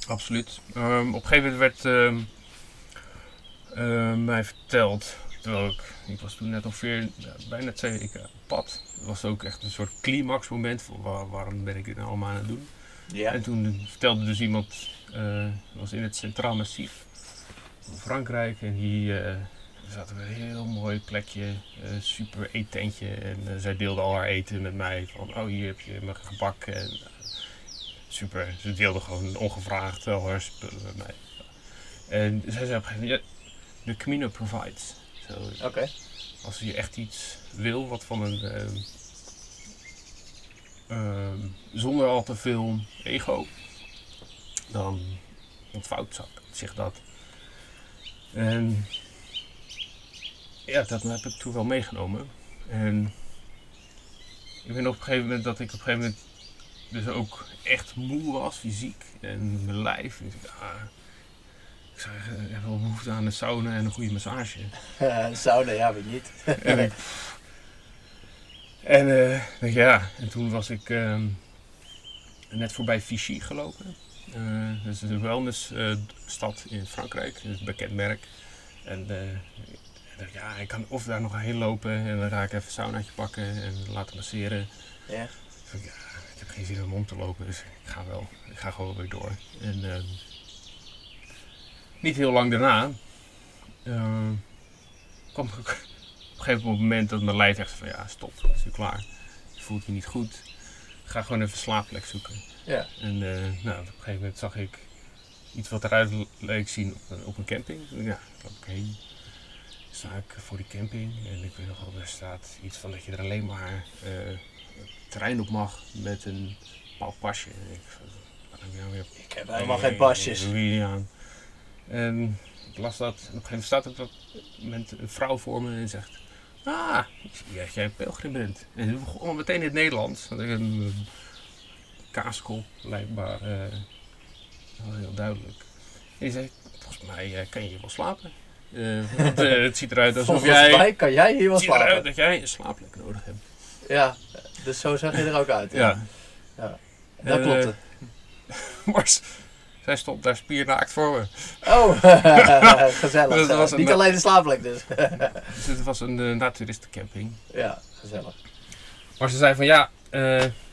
Speaker 3: Absoluut. Ehm, op een gegeven moment werd ehm, eh, mij verteld, terwijl ik, ik was toen net ongeveer ja, bijna twee weken op pad. Het was ook echt een soort climaxmoment van waar, waarom ben ik dit nou allemaal aan het doen.
Speaker 2: Ja.
Speaker 3: En toen vertelde dus iemand, eh was in het Centraal Massief van Frankrijk. En hier eh, zaten we een heel mooi plekje, eh, super eetentje. En zij deelde al haar eten met mij. Van, oh hier heb je mijn gebak. En, super, ze deelde gewoon ongevraagd al haar spullen met mij. En zij zei op een gegeven moment, the Camino provides.
Speaker 2: Oké.
Speaker 3: als je echt iets wil wat van een. ehm, ehm, zonder al te veel ego, dan ontvouwt zich dat. En ja, dat heb ik toen wel meegenomen. En ik ben op een gegeven moment dat ik op een gegeven moment dus ook echt moe was, fysiek. En mijn lijf. Dus ik, ah, ik zei, ik heb wel behoefte aan een sauna en een goede massage.
Speaker 2: een sauna, ja, weet niet.
Speaker 3: en ik, en uh, ja, en toen was ik uh, net voorbij Vichy gelopen. Uh, dat is een wellnessstad in Frankrijk, een bekend merk. En dacht, ja, ik kan of daar nog heen lopen en dan ga ik even een saunaatje pakken en laten masseren.
Speaker 2: Ja.
Speaker 3: Dus ja, geen zin om om te lopen, dus ik ga wel. Ik ga gewoon weer door. En uh, niet heel lang daarna uh, kwam ik op een gegeven moment dat mijn lijf echt van ja, stop, het is nu klaar. Je voelt je niet goed. Ga gewoon even slaapplek zoeken.
Speaker 2: Ja.
Speaker 3: En uh, nou, op een gegeven moment zag ik iets wat eruit leek zien op een, op een camping. Ja, loop ik heen sta ik voor die camping en ik weet nog wel, er staat iets van dat je er alleen maar uh, terrein op mag met een bepaald pasje. Ik,
Speaker 2: nou weer, ik heb helemaal geen pasjes.
Speaker 3: Aan. En ik las dat, en op een gegeven moment staat er dat een vrouw voor me en zegt, ah, ik zie dat jij een pelgrim bent. En ze begon meteen in het Nederlands, dat ik een kaaskop, blijkbaar, uh, heel duidelijk. En die zei, volgens mij kan je hier wel slapen. Uh, want, uh, het ziet eruit alsof
Speaker 2: Volgens
Speaker 3: jij.
Speaker 2: mij kan jij hier wel slapen.
Speaker 3: Het ziet eruit dat jij een slaapplek nodig hebt.
Speaker 2: Ja, dus zo zag je er ook uit.
Speaker 3: Ja.
Speaker 2: ja. Dat uh, klopt.
Speaker 3: maar zij stond daar spiernaakt voor me.
Speaker 2: Oh, gezellig. Dus Niet alleen de slaapplek dus.
Speaker 3: dus het was een uh, naturistencamping.
Speaker 2: Ja, gezellig.
Speaker 3: Maar ze zei van ja,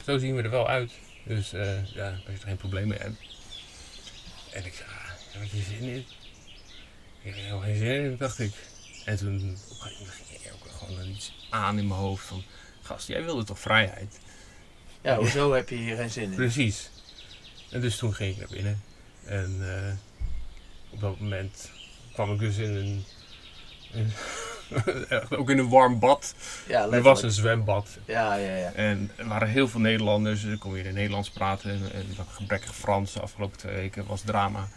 Speaker 3: zo zien we er wel uit. Dus ja, als je er geen probleem mee hebt. En ik zei, ah, heb je zin in? Ik heb helemaal geen zin in, dacht ik. En toen op een gegeven moment ging er ook gewoon iets aan in mijn hoofd van... Gast, jij wilde toch vrijheid?
Speaker 2: Ja, hoezo heb je hier geen zin in?
Speaker 3: Precies. En dus toen ging ik naar binnen. En uh, op dat moment kwam ik dus in een... In, ook in een warm bad.
Speaker 2: Ja,
Speaker 3: er was een zwembad.
Speaker 2: Ja, ja, ja.
Speaker 3: En er waren heel veel Nederlanders. Ik kon weer in Nederlands praten. En, en gebrekkig Frans de afgelopen twee weken was drama.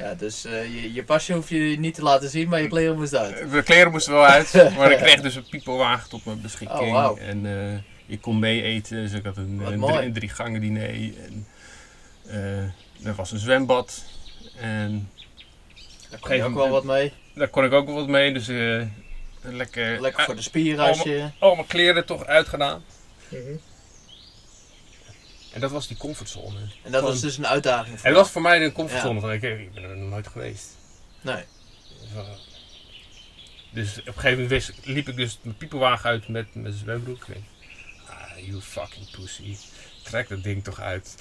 Speaker 2: Ja, dus uh, je, je pasje hoef je niet te laten zien, maar je kleren moesten uit.
Speaker 3: De kleren moesten wel uit, maar ik kreeg dus een piepelwagen tot mijn beschikking.
Speaker 2: Oh, wow.
Speaker 3: En uh, je kon mee eten, dus ik had een, een, drie, een drie, gangen diner. En, uh, er was een zwembad. En
Speaker 2: daar kon je ook wel wat mee?
Speaker 3: Daar kon ik ook wel wat mee, dus lekker...
Speaker 2: Lekker voor de spieren als je...
Speaker 3: Al mijn kleren toch uitgedaan. Mm -hmm. En dat was die comfortzone.
Speaker 2: En dat was dus een uitdaging
Speaker 3: voor En dat was voor mij een comfortzone ja. van ik, ik ben er nog nooit geweest.
Speaker 2: Nee.
Speaker 3: Dus op een gegeven moment liep ik dus mijn piepelwagen uit met mijn zwembroek. En ah, you fucking pussy. Trek dat ding toch uit.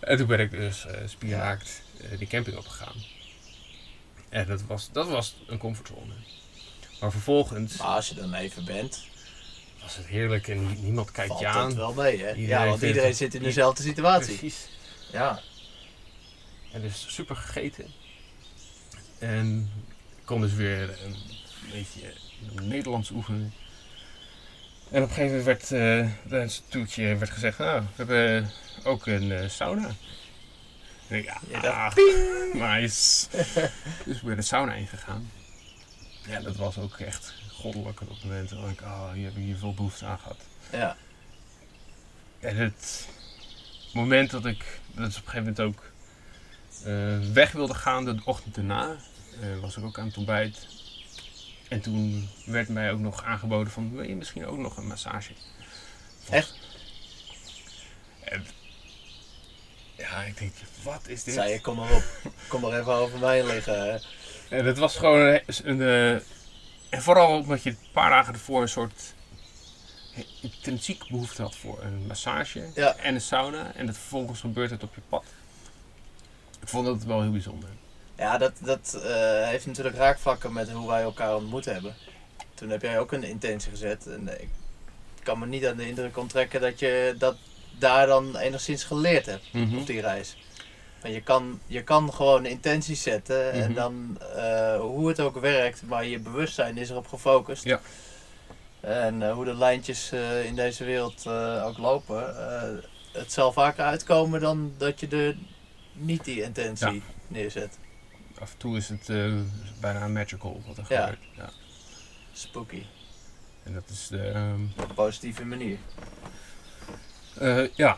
Speaker 3: en toen ben ik dus uh, spiernaakt uh, die camping opgegaan. En dat was, dat was een comfortzone. Maar vervolgens...
Speaker 2: Maar als je dan even bent,
Speaker 3: was het heerlijk en niemand kijkt
Speaker 2: Valt
Speaker 3: je aan.
Speaker 2: het wel mee, hè? ja, want iedereen zit in dezelfde situatie.
Speaker 3: Precies.
Speaker 2: Ja.
Speaker 3: En dus super gegeten. En ik kon dus weer een beetje Nederlands oefenen. En op een gegeven moment werd uh, tijdens het toertje werd gezegd, nou, we hebben ook een uh, sauna. En ik, ja,
Speaker 2: ja
Speaker 3: ah, nice. dus ik ben de sauna ingegaan. Ja, dat was ook echt goddelijk op het moment. Dat ik, oh, hier heb ik hier veel behoefte aan gehad.
Speaker 2: Ja.
Speaker 3: En het moment dat ik, dat is op een gegeven moment ook uh, weg wilde gaan, de ochtend erna, uh, was ik ook aan het ontbijt. En toen werd mij ook nog aangeboden van, wil je misschien ook nog een massage?
Speaker 2: Echt?
Speaker 3: En, ja, ik denk, wat is dit?
Speaker 2: Zei je, kom maar op. Kom maar even over mij liggen.
Speaker 3: En het was gewoon een, een, een en vooral omdat je een paar dagen ervoor een soort intrinsiek behoefte had voor een massage
Speaker 2: ja.
Speaker 3: en een sauna. En dat vervolgens gebeurt het op je pad. Ik vond dat wel heel bijzonder.
Speaker 2: Ja, dat, dat uh, heeft natuurlijk raakvlakken met hoe wij elkaar ontmoet hebben. Toen heb jij ook een intentie gezet. En ik kan me niet aan de indruk onttrekken dat je dat daar dan enigszins geleerd hebt
Speaker 3: mm -hmm.
Speaker 2: op die reis. Maar je kan, je kan gewoon intenties zetten mm -hmm. en dan uh, hoe het ook werkt, maar je bewustzijn is erop gefocust.
Speaker 3: Ja.
Speaker 2: En uh, hoe de lijntjes uh, in deze wereld ook lopen, het zal vaker uitkomen dan dat je er niet die intentie
Speaker 3: Ja.
Speaker 2: neerzet.
Speaker 3: Af en toe is het eh, bijna magical wat er
Speaker 2: Ja.
Speaker 3: gebeurt. Ja.
Speaker 2: Spooky.
Speaker 3: En dat is de... ehm,
Speaker 2: Op een positieve manier.
Speaker 3: eh, ja.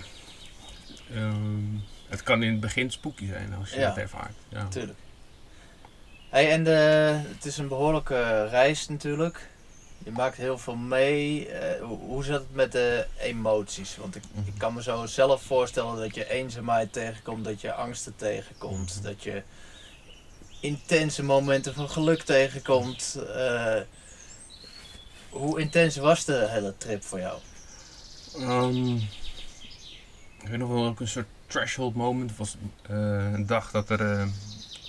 Speaker 3: Ehm, het kan in het begin spooky zijn als je
Speaker 2: Ja.
Speaker 3: het ervaart. Ja.
Speaker 2: Natuurlijk. Hey, en de, het is een behoorlijke reis natuurlijk. Je maakt heel veel mee. Eh, hoe, hoe zat het met de emoties? Want ik, ik kan me zo zelf voorstellen dat je eenzaamheid tegenkomt, dat je angsten tegenkomt,
Speaker 3: Mhm.
Speaker 2: dat je intense momenten van geluk tegenkomt. Eh, hoe intens was de hele trip voor jou?
Speaker 3: Ehm, ik weet nog wel ook een soort threshold moment. Was eh, een dag dat er, eh,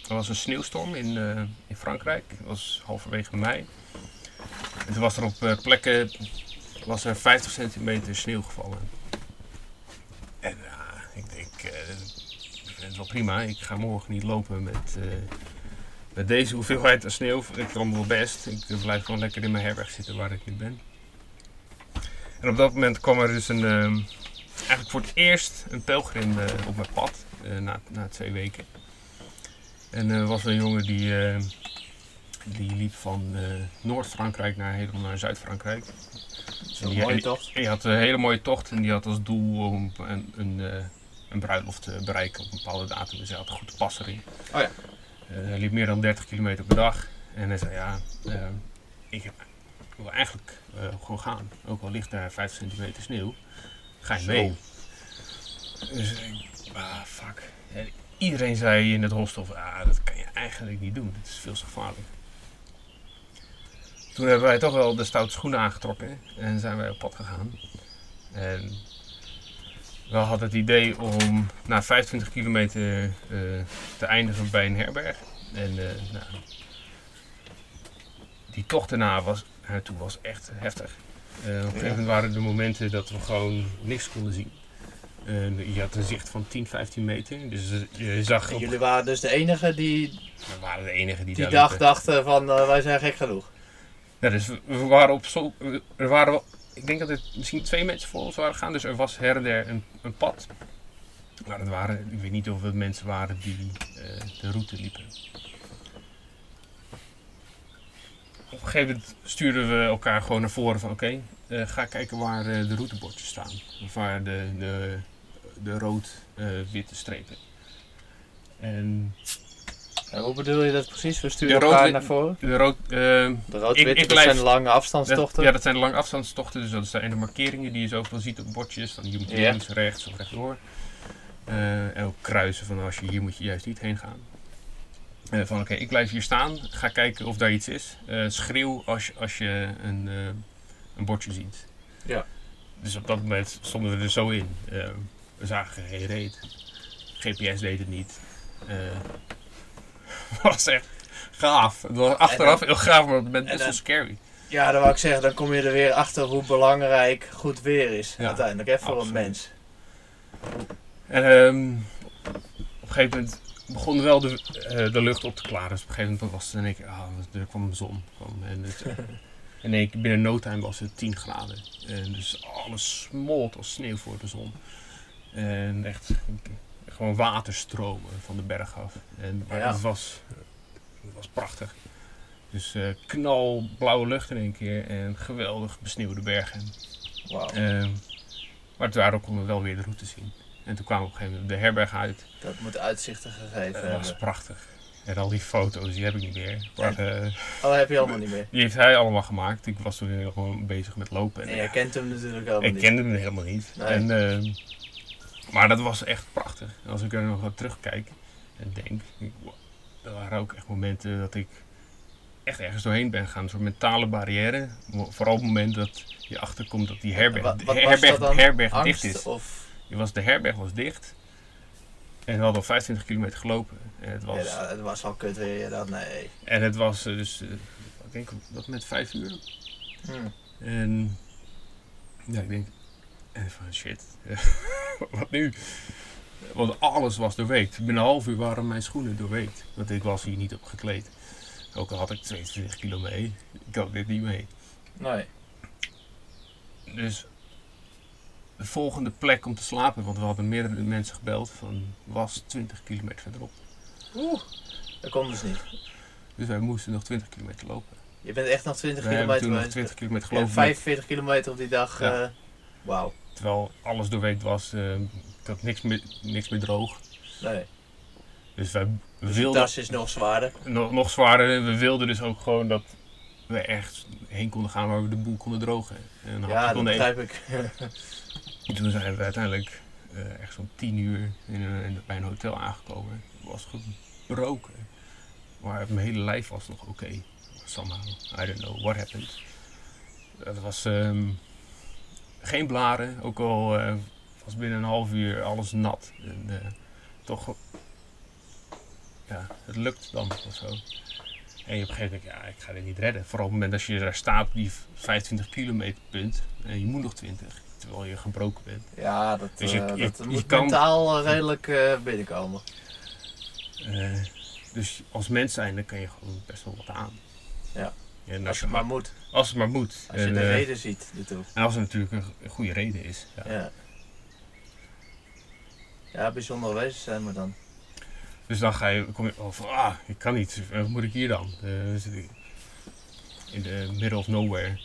Speaker 3: er was een sneeuwstorm in, eh, in Frankrijk. Het was halverwege mei. En toen was er op plekken was er 50 centimeter sneeuw gevallen. En ja, ik denk, ik vind het wel prima. Ik ga morgen niet lopen met, met deze hoeveelheid sneeuw. Ik kan wel best. Ik blijf gewoon lekker in mijn herberg zitten waar ik nu ben. En op dat moment kwam er dus een, eigenlijk voor het eerst een pelgrim eh, op mijn pad, eh, na, na twee weken. En er was een jongen die, eh, die liep van eh, Noord-Frankrijk naar helemaal naar Zuid-Frankrijk.
Speaker 2: Zo'n
Speaker 3: die-
Speaker 2: mooie tocht.
Speaker 3: Hij had een hele mooie tocht en die had als doel om een, een, eh, een bruiloft te bereiken op een bepaalde datum. Dus hij had een goed pas erin.
Speaker 2: Oh ja.
Speaker 3: Eh, hij liep meer dan 30 kilometer per dag. En hij zei, ja, eh, ik, wil eigenlijk eh, gewoon gaan. Ook al ligt daar 5 centimeter sneeuw, ga je mee. Dus ik, ah, fuck. En iedereen zei in het hostel, ah, dat kan je eigenlijk niet doen. Het is veel te gevaarlijk. Toen hebben wij toch wel de stoute schoenen aangetrokken en zijn wij op pad gegaan. En we hadden het idee om na 25 kilometer eh, te eindigen bij een herberg. En eh, nou, die tocht daarna was, naartoe was echt heftig. Eh, op een gegeven moment waren er momenten dat we gewoon niks konden zien. En je had een zicht van 10, 15 meter. Dus eh, je zag. Op,
Speaker 2: jullie waren dus de enige die
Speaker 3: we waren de enige die,
Speaker 2: die
Speaker 3: daar
Speaker 2: dag
Speaker 3: liepen.
Speaker 2: dachten van eh, wij zijn gek genoeg.
Speaker 3: Ja, dus we, we waren op zo. Er waren wel, ik denk dat het misschien twee mensen voor ons waren gegaan. Dus er was her en der een, een pad. Maar het waren, ik weet niet of het mensen waren die eh, de route liepen. Op een gegeven moment stuurden we elkaar gewoon naar voren van oké, eh, ga kijken waar eh, de routebordjes staan. Of waar de, de, de rood-witte strepen. En
Speaker 2: hoe bedoel je dat precies? We sturen
Speaker 3: De
Speaker 2: elkaar
Speaker 3: rood-
Speaker 2: naar voren.
Speaker 3: de rood, eh,
Speaker 2: De
Speaker 3: Ik- ik
Speaker 2: dat
Speaker 3: blijf-
Speaker 2: zijn lange
Speaker 3: Dat,
Speaker 2: afstandstochten.
Speaker 3: ja, dat zijn lange afstandstochten, dus dat zijn de markeringen die je zoveel ziet op bordjes. Van hier moet je links, rechts of rechtdoor. Eh, en ook kruisen van als je hier moet je juist niet heen gaan. Van oké, ik blijf hier staan, ga kijken of daar iets is. Eh, schreeuw als, je- als je een, eh, een bordje ziet.
Speaker 2: Ja.
Speaker 3: Dus op dat moment stonden we er zo in. Eh, we zagen geen reet. GPS deed het niet. Het was echt gaaf. Het was achteraf heel gaaf, maar op het moment
Speaker 2: en
Speaker 3: best wel
Speaker 2: dan-
Speaker 3: scary.
Speaker 2: Ja, dat wou ik zeggen. Dan kom je er weer achter hoe belangrijk goed weer is.
Speaker 3: Ja,
Speaker 2: uiteindelijk, hè, voor
Speaker 3: absoluut.
Speaker 2: een mens.
Speaker 3: En ehm, op een gegeven moment begon wel de, eh, de lucht op te klaren. Dus op een gegeven moment was het één keer, ah, er kwam de zon. Kwam, en het, in één keer binnen no time was het 10 graden. En dus alles smolt als sneeuw voor de zon. En echt gewoon waterstromen van de berg af. En maar
Speaker 2: Ja.
Speaker 3: het, was, het was prachtig. Dus eh knalblauwe lucht in één keer en geweldig besneeuwde bergen. Maar daardoor konden we wel weer de route zien. En toen kwamen we op een gegeven moment de herberg uit.
Speaker 2: Dat moet uitzichten gegeven
Speaker 3: Dat was prachtig. En al die foto's, die heb ik niet meer. Maar eh,
Speaker 2: Oh, heb je allemaal niet meer.
Speaker 3: die heeft hij allemaal gemaakt. Ik was toen gewoon bezig met lopen. En,
Speaker 2: En jij
Speaker 3: ja,
Speaker 2: kent hem natuurlijk helemaal
Speaker 3: ik
Speaker 2: niet.
Speaker 3: kende hem helemaal niet.
Speaker 2: Nee.
Speaker 3: En, ehm, maar dat was echt prachtig. En Als ik er nog wat terugkijk en denk. Ik, wow, er waren ook echt momenten dat ik echt ergens doorheen ben gegaan. Een soort mentale barrière. Vooral op het moment dat je achterkomt dat die herberg,
Speaker 2: Wat- wat was
Speaker 3: herberg,
Speaker 2: dat dan?
Speaker 3: herberg dicht is.
Speaker 2: of...
Speaker 3: Je was, de herberg was dicht. En we hadden al 25 kilometer gelopen. En het was,
Speaker 2: Ja, het was al kut weer. Dat, nee.
Speaker 3: en het was eh, dus, eh, ik denk dat met 5 uur.
Speaker 2: Hm.
Speaker 3: En ja, ik denk, en van shit, wat nu? Want alles was doorweekt. Binnen een half uur waren mijn schoenen doorweekt. Want ik was hier niet op gekleed. Ook al had ik 22 kilo mee, ik had dit niet mee.
Speaker 2: Nee.
Speaker 3: Dus de volgende plek om te slapen, want we hadden meerdere mensen gebeld, van, was 20 kilometer verderop.
Speaker 2: Oeh, dat kon dus niet.
Speaker 3: Dus wij moesten nog 20 kilometer lopen.
Speaker 2: Je bent echt nog 20
Speaker 3: We hebben
Speaker 2: kilometer
Speaker 3: toen nog
Speaker 2: geweest.
Speaker 3: 20 kilometer gelopen. met-
Speaker 2: 45 kilometer op die dag.
Speaker 3: Ja.
Speaker 2: eh, Wauw.
Speaker 3: terwijl alles doorweekt was. eh, ik had niks meer, niks meer droog.
Speaker 2: Nee.
Speaker 3: Dus wij
Speaker 2: Dus de
Speaker 3: wilden
Speaker 2: tas is nog zwaarder.
Speaker 3: nog, nog zwaarder. We wilden dus ook gewoon dat we ergens heen konden gaan waar we de boel konden drogen. En
Speaker 2: Ja, dat begrijp ik.
Speaker 3: Toen zijn we uiteindelijk eh echt zo'n 10 uur in een, bij een hotel aangekomen. Het was gebroken. Maar mijn hele lijf was nog oké. Somehow. I don't know what happened. Het was ehm, geen blaren. Ook al eh, was binnen een half uur alles nat. En, eh, toch, ja, het lukt dan of zo. En je op een gegeven moment, ja, ik ga dit niet redden. Vooral op het moment dat je daar staat die 25 kilometer punt. En je moet nog 20, terwijl je gebroken bent.
Speaker 2: Ja, dat,
Speaker 3: Dus je- je-
Speaker 2: dat
Speaker 3: je
Speaker 2: moet
Speaker 3: kan-
Speaker 2: mentaal eh, redelijk eh, binnenkomen.
Speaker 3: Dus als mens zijn, dan kan je gewoon best wel wat aan.
Speaker 2: Ja.
Speaker 3: Als,
Speaker 2: Als
Speaker 3: je
Speaker 2: het maar moet.
Speaker 3: als het maar moet.
Speaker 2: Als je de reden ziet ertoe.
Speaker 3: en als er natuurlijk een, goede reden is. Ja.
Speaker 2: Ja. Ja, bijzonder wezen zijn we dan.
Speaker 3: Dus dan ga je, kom je oh, van, ah, ik kan niet. Wat moet ik hier dan? In the middle of nowhere.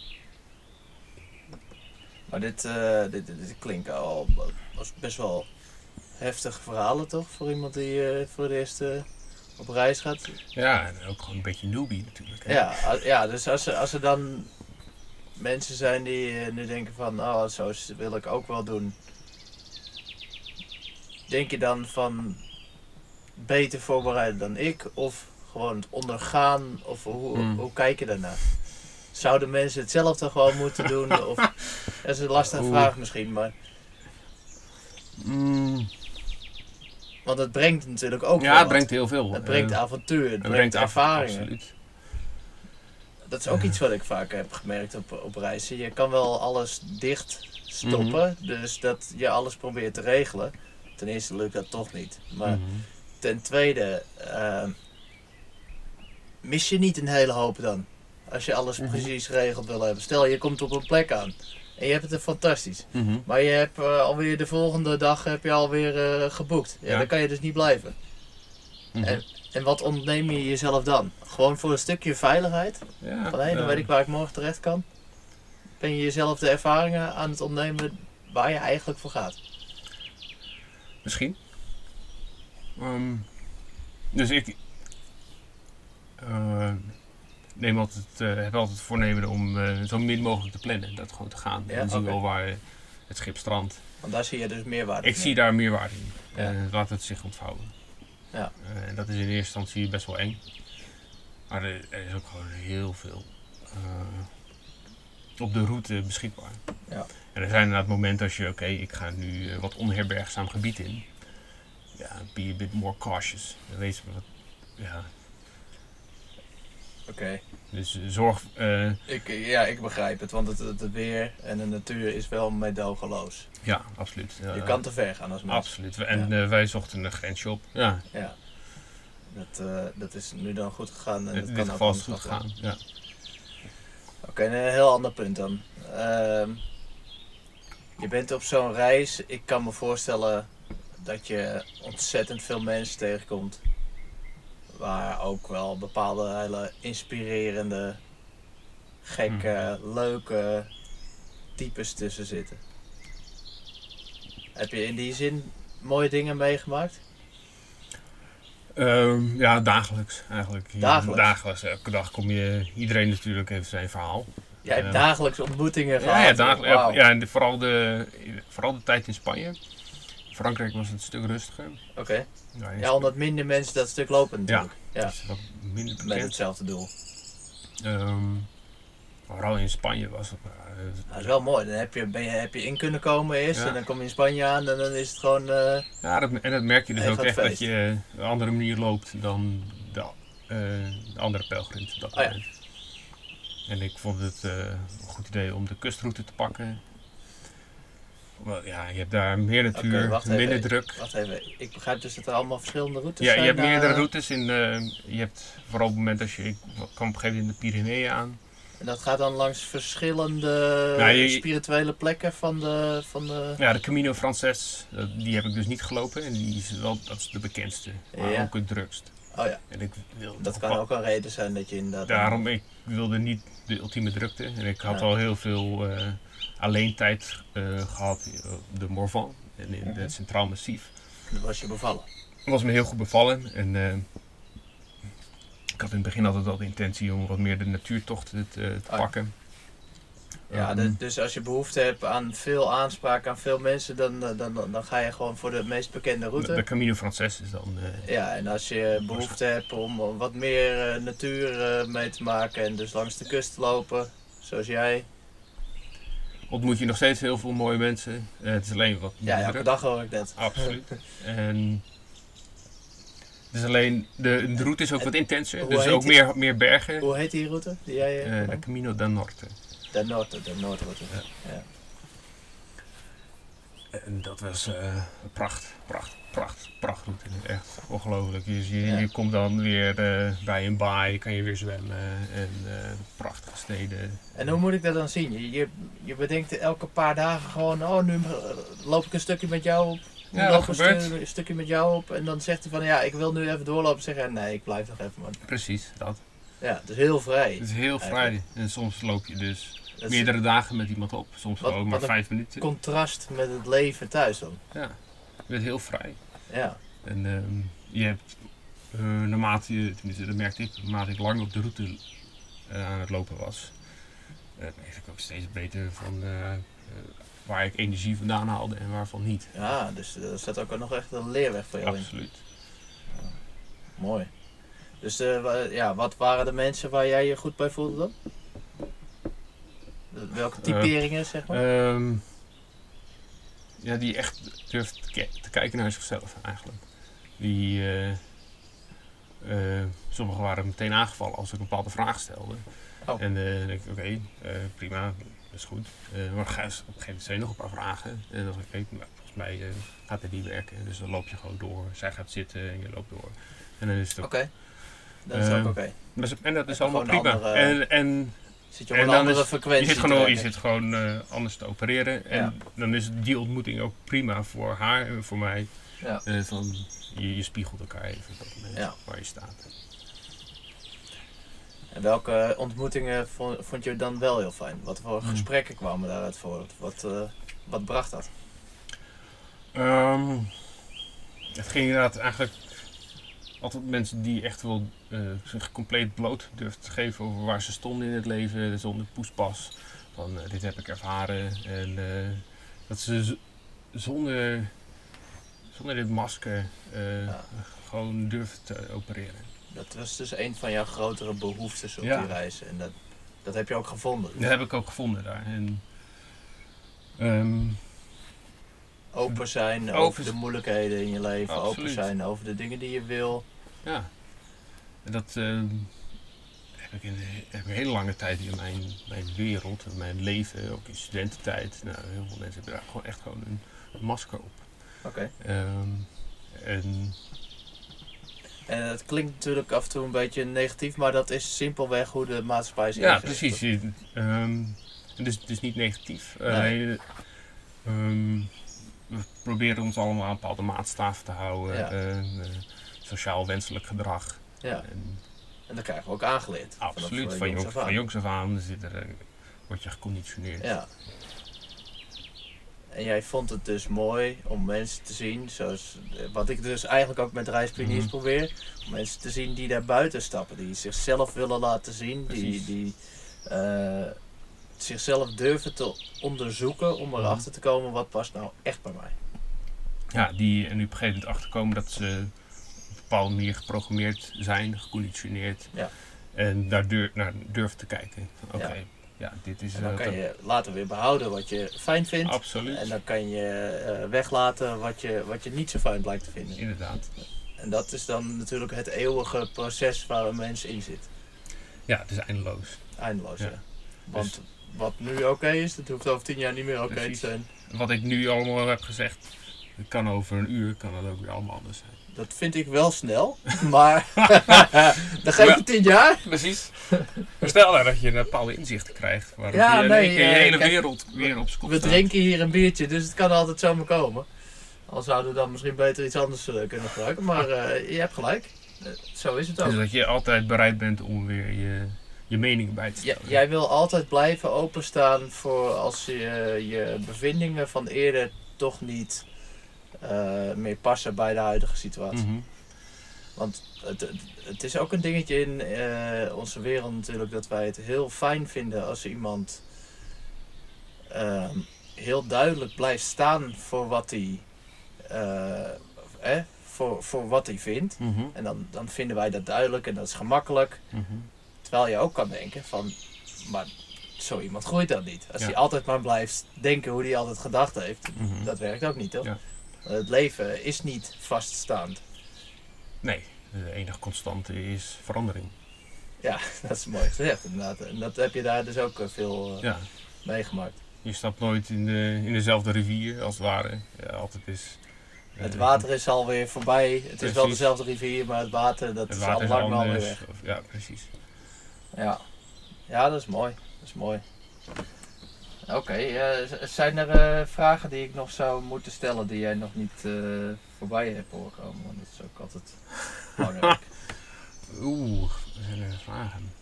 Speaker 2: Maar dit, eh, dit, dit, dit klinkt al als best wel heftige verhalen toch? Voor iemand die eh, voor het eerst eh, op reis gaat.
Speaker 3: Ja, en ook gewoon een beetje newbie natuurlijk. Hè?
Speaker 2: Ja, ja dus als er, als er dan mensen zijn die nu denken van, oh, zo wil ik ook wel doen. Denk je dan van beter voorbereiden dan ik? Of gewoon het ondergaan? Of hoe,
Speaker 3: Hmm.
Speaker 2: hoe kijk je daarnaar? Zouden mensen hetzelfde gewoon moeten doen? Of, dat is een lastige
Speaker 3: Oeh.
Speaker 2: vraag misschien, maar...
Speaker 3: Mm,
Speaker 2: Want het brengt natuurlijk ook
Speaker 3: ja, het brengt heel veel.
Speaker 2: Het brengt avontuur, het brengt, ervaringen.
Speaker 3: Absoluut.
Speaker 2: Dat is ook iets wat ik vaak heb gemerkt op, op reizen. Je kan wel alles dicht stoppen,
Speaker 3: Mhm.
Speaker 2: dus dat je alles probeert te regelen. Ten eerste lukt dat toch niet. Maar
Speaker 3: Mhm.
Speaker 2: ten tweede, ehm, mis je niet een hele hoop dan? Als je alles
Speaker 3: Mhm.
Speaker 2: precies geregeld wil hebben. Stel, je komt op een plek aan en je hebt het er fantastisch.
Speaker 3: Mhm.
Speaker 2: Maar je hebt eh, alweer de volgende dag heb je alweer eh, geboekt. Ja,
Speaker 3: Ja.
Speaker 2: dan kan je dus niet blijven.
Speaker 3: Mhm.
Speaker 2: En, en wat ontneem je jezelf dan? Gewoon voor een stukje veiligheid?
Speaker 3: Ja,
Speaker 2: Van hé, dan weet ik waar ik morgen terecht kan. Ben je jezelf de ervaringen aan het ontnemen waar je eigenlijk voor gaat?
Speaker 3: Misschien. Ehm, dus ik eh, neem altijd, eh, heb altijd voornemen om eh, zo min mogelijk te plannen. Dat gewoon te gaan.
Speaker 2: Ja,
Speaker 3: en zien
Speaker 2: oké.
Speaker 3: wel waar het schip strandt.
Speaker 2: Want daar zie je dus meerwaarde
Speaker 3: Ik
Speaker 2: in.
Speaker 3: zie daar meerwaarde in.
Speaker 2: Ja.
Speaker 3: Eh, laat het zich ontvouwen.
Speaker 2: Ja.
Speaker 3: Eh, en dat is in eerste instantie best wel eng. Maar er, er is ook gewoon heel veel eh, op de route beschikbaar.
Speaker 2: Ja.
Speaker 3: En er zijn inderdaad momenten als je, oké, ik ga nu eh, wat onherbergzaam gebied in. Ja, be a bit more cautious. Dan je wat, ja.
Speaker 2: Oké,
Speaker 3: Dus zorg, eh,
Speaker 2: ik, ja, ik begrijp het. Want het, het, het weer en de natuur is wel meedogenloos.
Speaker 3: ja, absoluut.
Speaker 2: Je kan te ver gaan als mens.
Speaker 3: Absoluut. En eh, wij zochten een grensje op. Ja,
Speaker 2: Ja. Dat, eh, dat is nu dan goed gegaan. En
Speaker 3: in dit
Speaker 2: kan ook
Speaker 3: geval is het goed
Speaker 2: gaan.
Speaker 3: gegaan. Ja.
Speaker 2: Oké, een heel ander punt dan. Ehm, je bent op zo'n reis. Ik kan me voorstellen dat je ontzettend veel mensen tegenkomt. Waar ook wel bepaalde hele inspirerende, gekke, leuke types tussen zitten. Heb je in die zin mooie dingen meegemaakt?
Speaker 3: Ehm, ja, dagelijks eigenlijk.
Speaker 2: Dagelijks?
Speaker 3: Dagelijks. Elke dag kom je, iedereen natuurlijk heeft zijn verhaal.
Speaker 2: Jij hebt
Speaker 3: Ja.
Speaker 2: dagelijks ontmoetingen gehad.
Speaker 3: Ja, ja, dagelijks. Ja, en de- vooral, de, vooral de tijd in Spanje. Frankrijk was het een stuk rustiger.
Speaker 2: Oké.
Speaker 3: Ja,
Speaker 2: omdat minder mensen dat stuk lopen natuurlijk.
Speaker 3: Ja,
Speaker 2: Ja.
Speaker 3: wat minder
Speaker 2: Met hetzelfde doel.
Speaker 3: Ehm, vooral in Spanje was het. eh,
Speaker 2: Dat is wel mooi. Dan heb je, ben je, heb je in kunnen komen eerst
Speaker 3: Ja.
Speaker 2: en dan kom je in Spanje aan en dan is het gewoon... eh,
Speaker 3: ja, dat, en dat merk je dus ook echt dat je een andere manier loopt dan de, eh, de andere pelgrims dat
Speaker 2: Oh.
Speaker 3: En ik vond het eh, een goed idee om de kustroute te pakken. Ja, je hebt daar meer natuur,
Speaker 2: even.
Speaker 3: minder druk.
Speaker 2: wacht even, ik begrijp dus dat er allemaal verschillende routes
Speaker 3: Ja,
Speaker 2: zijn.
Speaker 3: je hebt meerdere routes. In, eh, je hebt vooral op het moment dat je... Ik kwam op een gegeven moment in de Pyreneeën aan.
Speaker 2: En dat gaat dan langs verschillende
Speaker 3: Nou, je-
Speaker 2: spirituele plekken van de... Van de...
Speaker 3: Ja, de Camino Frances, eh, die heb ik dus niet gelopen. En die is wel, dat is de bekendste. Maar
Speaker 2: Ja.
Speaker 3: ook het drukst.
Speaker 2: Oh ja,
Speaker 3: En ik
Speaker 2: dat kan ook een reden zijn dat je inderdaad...
Speaker 3: Daarom, ik wilde niet de ultieme drukte. En ik had
Speaker 2: Ja.
Speaker 3: al heel veel eh alleen tijd eh, gehad eh, op de Morvan en in
Speaker 2: Mhm.
Speaker 3: het Centraal Massief.
Speaker 2: Dan was je bevallen.
Speaker 3: Het was me heel goed bevallen. En eh, ik had in het begin altijd al de intentie om wat meer de natuurtochten te, te
Speaker 2: ja.
Speaker 3: pakken.
Speaker 2: Ja,
Speaker 3: Ehm,
Speaker 2: de- dus als je behoefte hebt aan veel aanspraak aan veel mensen, dan, dan, dan, dan ga je gewoon voor de meest bekende
Speaker 3: de,
Speaker 2: route.
Speaker 3: de Camino Frances is dan... eh,
Speaker 2: Ja, en als je behoefte hebt om wat meer eh, natuur eh, mee te maken en dus langs de kust te lopen, zoals jij.
Speaker 3: Ontmoet je nog steeds heel veel mooie mensen. Eh, het is alleen wat
Speaker 2: Ja, elke dag hoor ik net.
Speaker 3: Absoluut. en het is alleen, de, de route is ook wat intenser. Dus ook
Speaker 2: die?
Speaker 3: meer, meer bergen.
Speaker 2: Hoe heet die route die jij
Speaker 3: de
Speaker 2: genoemd?
Speaker 3: Camino del Norte.
Speaker 2: De Noord, de Noordroute.
Speaker 3: Ja.
Speaker 2: Ja.
Speaker 3: En dat was eh pracht, pracht, pracht, prachtroute. Echt ongelooflijk. Je, je,
Speaker 2: Ja.
Speaker 3: je komt dan weer eh, bij een baai, kan je weer zwemmen. En eh, prachtige steden.
Speaker 2: En hoe moet ik dat dan zien? Je, je, je bedenkt elke paar dagen gewoon, oh nu eh, loop ik een stukje met jou op. Nu
Speaker 3: Ja,
Speaker 2: loop een,
Speaker 3: gebeurt.
Speaker 2: stu- een stukje met jou op. En dan zegt hij van, ja, ik wil nu even doorlopen. Zeg je, nee, ik blijf nog even man.
Speaker 3: Precies, dat.
Speaker 2: Ja, het is heel vrij.
Speaker 3: Het is heel vrij. En soms loop je dus
Speaker 2: Dat is
Speaker 3: meerdere dagen met iemand op. Soms
Speaker 2: Wat-
Speaker 3: gewoon maar vijf minuten.
Speaker 2: contrast met het leven thuis dan.
Speaker 3: Ja, je bent heel vrij.
Speaker 2: Ja,
Speaker 3: En ehm, je hebt, eh, naarmate je, tenminste dat merkte ik, naarmate ik lang op de route eh, aan het lopen was, merkte ik ook steeds beter van eh, eh, waar ik energie vandaan haalde en waarvan niet.
Speaker 2: ja dus er staat ook nog echt een leerweg voor jou in.
Speaker 3: Absoluut.
Speaker 2: Mooi. Dus eh, ja, wat waren de mensen waar jij je goed bij voelde dan? Welke typeringen, zeg maar?
Speaker 3: Ehm, ja, die echt durft te, ki- te kijken naar zichzelf eigenlijk. Die, eh, eh, sommigen waren meteen aangevallen als ik een bepaalde vraag stelde.
Speaker 2: Oh.
Speaker 3: En eh, dan denk ik, oké, prima, dat is goed. Maar op een gegeven moment zijn nog een paar vragen. En dan denk ik, oké, nou, volgens mij gaat het niet werken. Dus dan loop je gewoon door. Zij gaat zitten en je loopt door. En dan is het ook...
Speaker 2: Oké. Dat is ook oké.
Speaker 3: En dat is allemaal prima.
Speaker 2: andere-
Speaker 3: En, en
Speaker 2: Zit je op
Speaker 3: en
Speaker 2: een
Speaker 3: dan
Speaker 2: andere
Speaker 3: is-
Speaker 2: frequentie
Speaker 3: je zit gewoon, je zit gewoon eh, anders te opereren. En
Speaker 2: Ja.
Speaker 3: dan is die ontmoeting ook prima voor haar en voor mij.
Speaker 2: Ja.
Speaker 3: Eh, van, je, je spiegelt elkaar even op dat moment
Speaker 2: Ja.
Speaker 3: waar je staat.
Speaker 2: En welke ontmoetingen vond, vond je dan wel heel fijn? Wat voor
Speaker 3: Hmm.
Speaker 2: gesprekken kwamen daaruit voort? Wat, eh, wat bracht dat?
Speaker 3: Ehm, het ging inderdaad eigenlijk altijd mensen die echt wel eh, zich compleet bloot durfden te geven over waar ze stonden in het leven, zonder poespas. Van eh, dit heb ik ervaren. En eh, dat ze zonder, zonder dit masker
Speaker 2: Ja.
Speaker 3: gewoon durfden te opereren.
Speaker 2: Dat was dus een van jouw grotere behoeftes op
Speaker 3: Ja.
Speaker 2: die reis. En dat, dat heb je ook gevonden.
Speaker 3: Dat heb ik ook gevonden daar. En, ehm,
Speaker 2: Open zijn over de moeilijkheden in je leven. Open zijn over de dingen die je wil.
Speaker 3: Ja, En dat ehm, heb, ik in, heb een hele lange tijd in mijn, mijn wereld, in mijn leven, ook in studententijd. Nou, heel veel mensen hebben daar gewoon echt gewoon een, een masker op.
Speaker 2: Oké.
Speaker 3: Ehm, en
Speaker 2: En het klinkt natuurlijk af en toe een beetje negatief, maar dat is simpelweg hoe de maatschappij is
Speaker 3: ja, precies. Ehm, het, is, het is niet negatief. Eh, ehm, we proberen ons allemaal aan bepaalde maatstaven te houden.
Speaker 2: Ja.
Speaker 3: eh, eh, sociaal wenselijk gedrag.
Speaker 2: Ja,
Speaker 3: En
Speaker 2: en dat krijgen we ook aangeleerd.
Speaker 3: absoluut, van,
Speaker 2: jongs
Speaker 3: jongs,
Speaker 2: af aan.
Speaker 3: van jongs af aan zit er, eh, word je geconditioneerd.
Speaker 2: Ja. En jij vond het dus mooi om mensen te zien, zoals eh, wat ik dus eigenlijk ook met reispioniers
Speaker 3: Mhm.
Speaker 2: probeer, om mensen te zien die daar buiten stappen, die zichzelf willen laten zien, die,
Speaker 3: Precies.
Speaker 2: die eh, zichzelf durven te onderzoeken om
Speaker 3: Mhm.
Speaker 2: erachter te komen wat past nou echt bij mij.
Speaker 3: Ja, die er nu op een gegeven moment achterkomen dat ze bepaalde manier geprogrammeerd zijn, geconditioneerd.
Speaker 2: Ja.
Speaker 3: En daar deur, naar durven te kijken. Oké,
Speaker 2: Ja.
Speaker 3: ja. dit is
Speaker 2: En dan
Speaker 3: eh,
Speaker 2: kan je later weer behouden wat je fijn vindt.
Speaker 3: absoluut.
Speaker 2: En dan kan je eh, weglaten wat je, wat je niet zo fijn blijkt te vinden.
Speaker 3: Inderdaad.
Speaker 2: En dat is dan natuurlijk het eeuwige proces waar een mens in zit.
Speaker 3: Ja, het is eindeloos.
Speaker 2: Eindeloos,
Speaker 3: Ja.
Speaker 2: ja. Want wat nu oké is, dat hoeft over tien jaar niet meer oké te zijn.
Speaker 3: Wat ik nu allemaal heb gezegd, Het kan over een uur, kan dat ook weer allemaal anders zijn.
Speaker 2: Dat vind ik wel snel, maar dan geef je tien jaar.
Speaker 3: Precies. Maar stel nou dat je een bepaalde inzichten krijgt. Waarop
Speaker 2: Ja,
Speaker 3: je
Speaker 2: nee,
Speaker 3: je
Speaker 2: eh,
Speaker 3: hele
Speaker 2: kijk,
Speaker 3: wereld weer op zijn
Speaker 2: We
Speaker 3: staat.
Speaker 2: drinken hier een biertje, dus het kan altijd zomaar komen. Al zouden we dan misschien beter iets anders eh, kunnen gebruiken, maar eh, je hebt gelijk. Zo is het ook.
Speaker 3: Dus dat je altijd bereid bent om weer je, je mening bij te
Speaker 2: Ja,
Speaker 3: stellen.
Speaker 2: jij wil altijd blijven openstaan voor als je je bevindingen van eerder toch niet meer passen bij de huidige situatie.
Speaker 3: Mhm.
Speaker 2: Want het, het, is ook een dingetje in eh, onze wereld natuurlijk dat wij het heel fijn vinden als iemand ehm, heel duidelijk blijft staan voor wat hij, eh, eh, voor, voor wat hij vindt.
Speaker 3: Mhm.
Speaker 2: En dan, dan vinden wij dat duidelijk en dat is gemakkelijk.
Speaker 3: Mhm.
Speaker 2: Terwijl je ook kan denken van, maar zo iemand groeit dat niet. Als
Speaker 3: Ja.
Speaker 2: hij altijd maar blijft denken hoe hij altijd gedacht heeft, dat werkt ook niet toch?
Speaker 3: Ja.
Speaker 2: Het leven is niet vaststaand.
Speaker 3: Nee, de enige constante is verandering.
Speaker 2: Ja, dat is mooi gezegd inderdaad. En dat heb je daar dus ook eh, veel eh,
Speaker 3: Ja.
Speaker 2: meegemaakt.
Speaker 3: Je stapt nooit in, de, in dezelfde rivier als het ware. Ja, altijd is. eh,
Speaker 2: Het water is alweer voorbij. Het is wel dezelfde rivier, maar het water dat
Speaker 3: het
Speaker 2: is al lang alweer weg.
Speaker 3: Of- ja, precies.
Speaker 2: Ja. ja, dat is mooi. Dat is mooi. Oké, eh, zijn er eh, vragen die ik nog zou moeten stellen die jij nog niet eh, voorbij hebt horen komen? Want dat is ook altijd belangrijk.
Speaker 3: Oeh, zijn er vragen.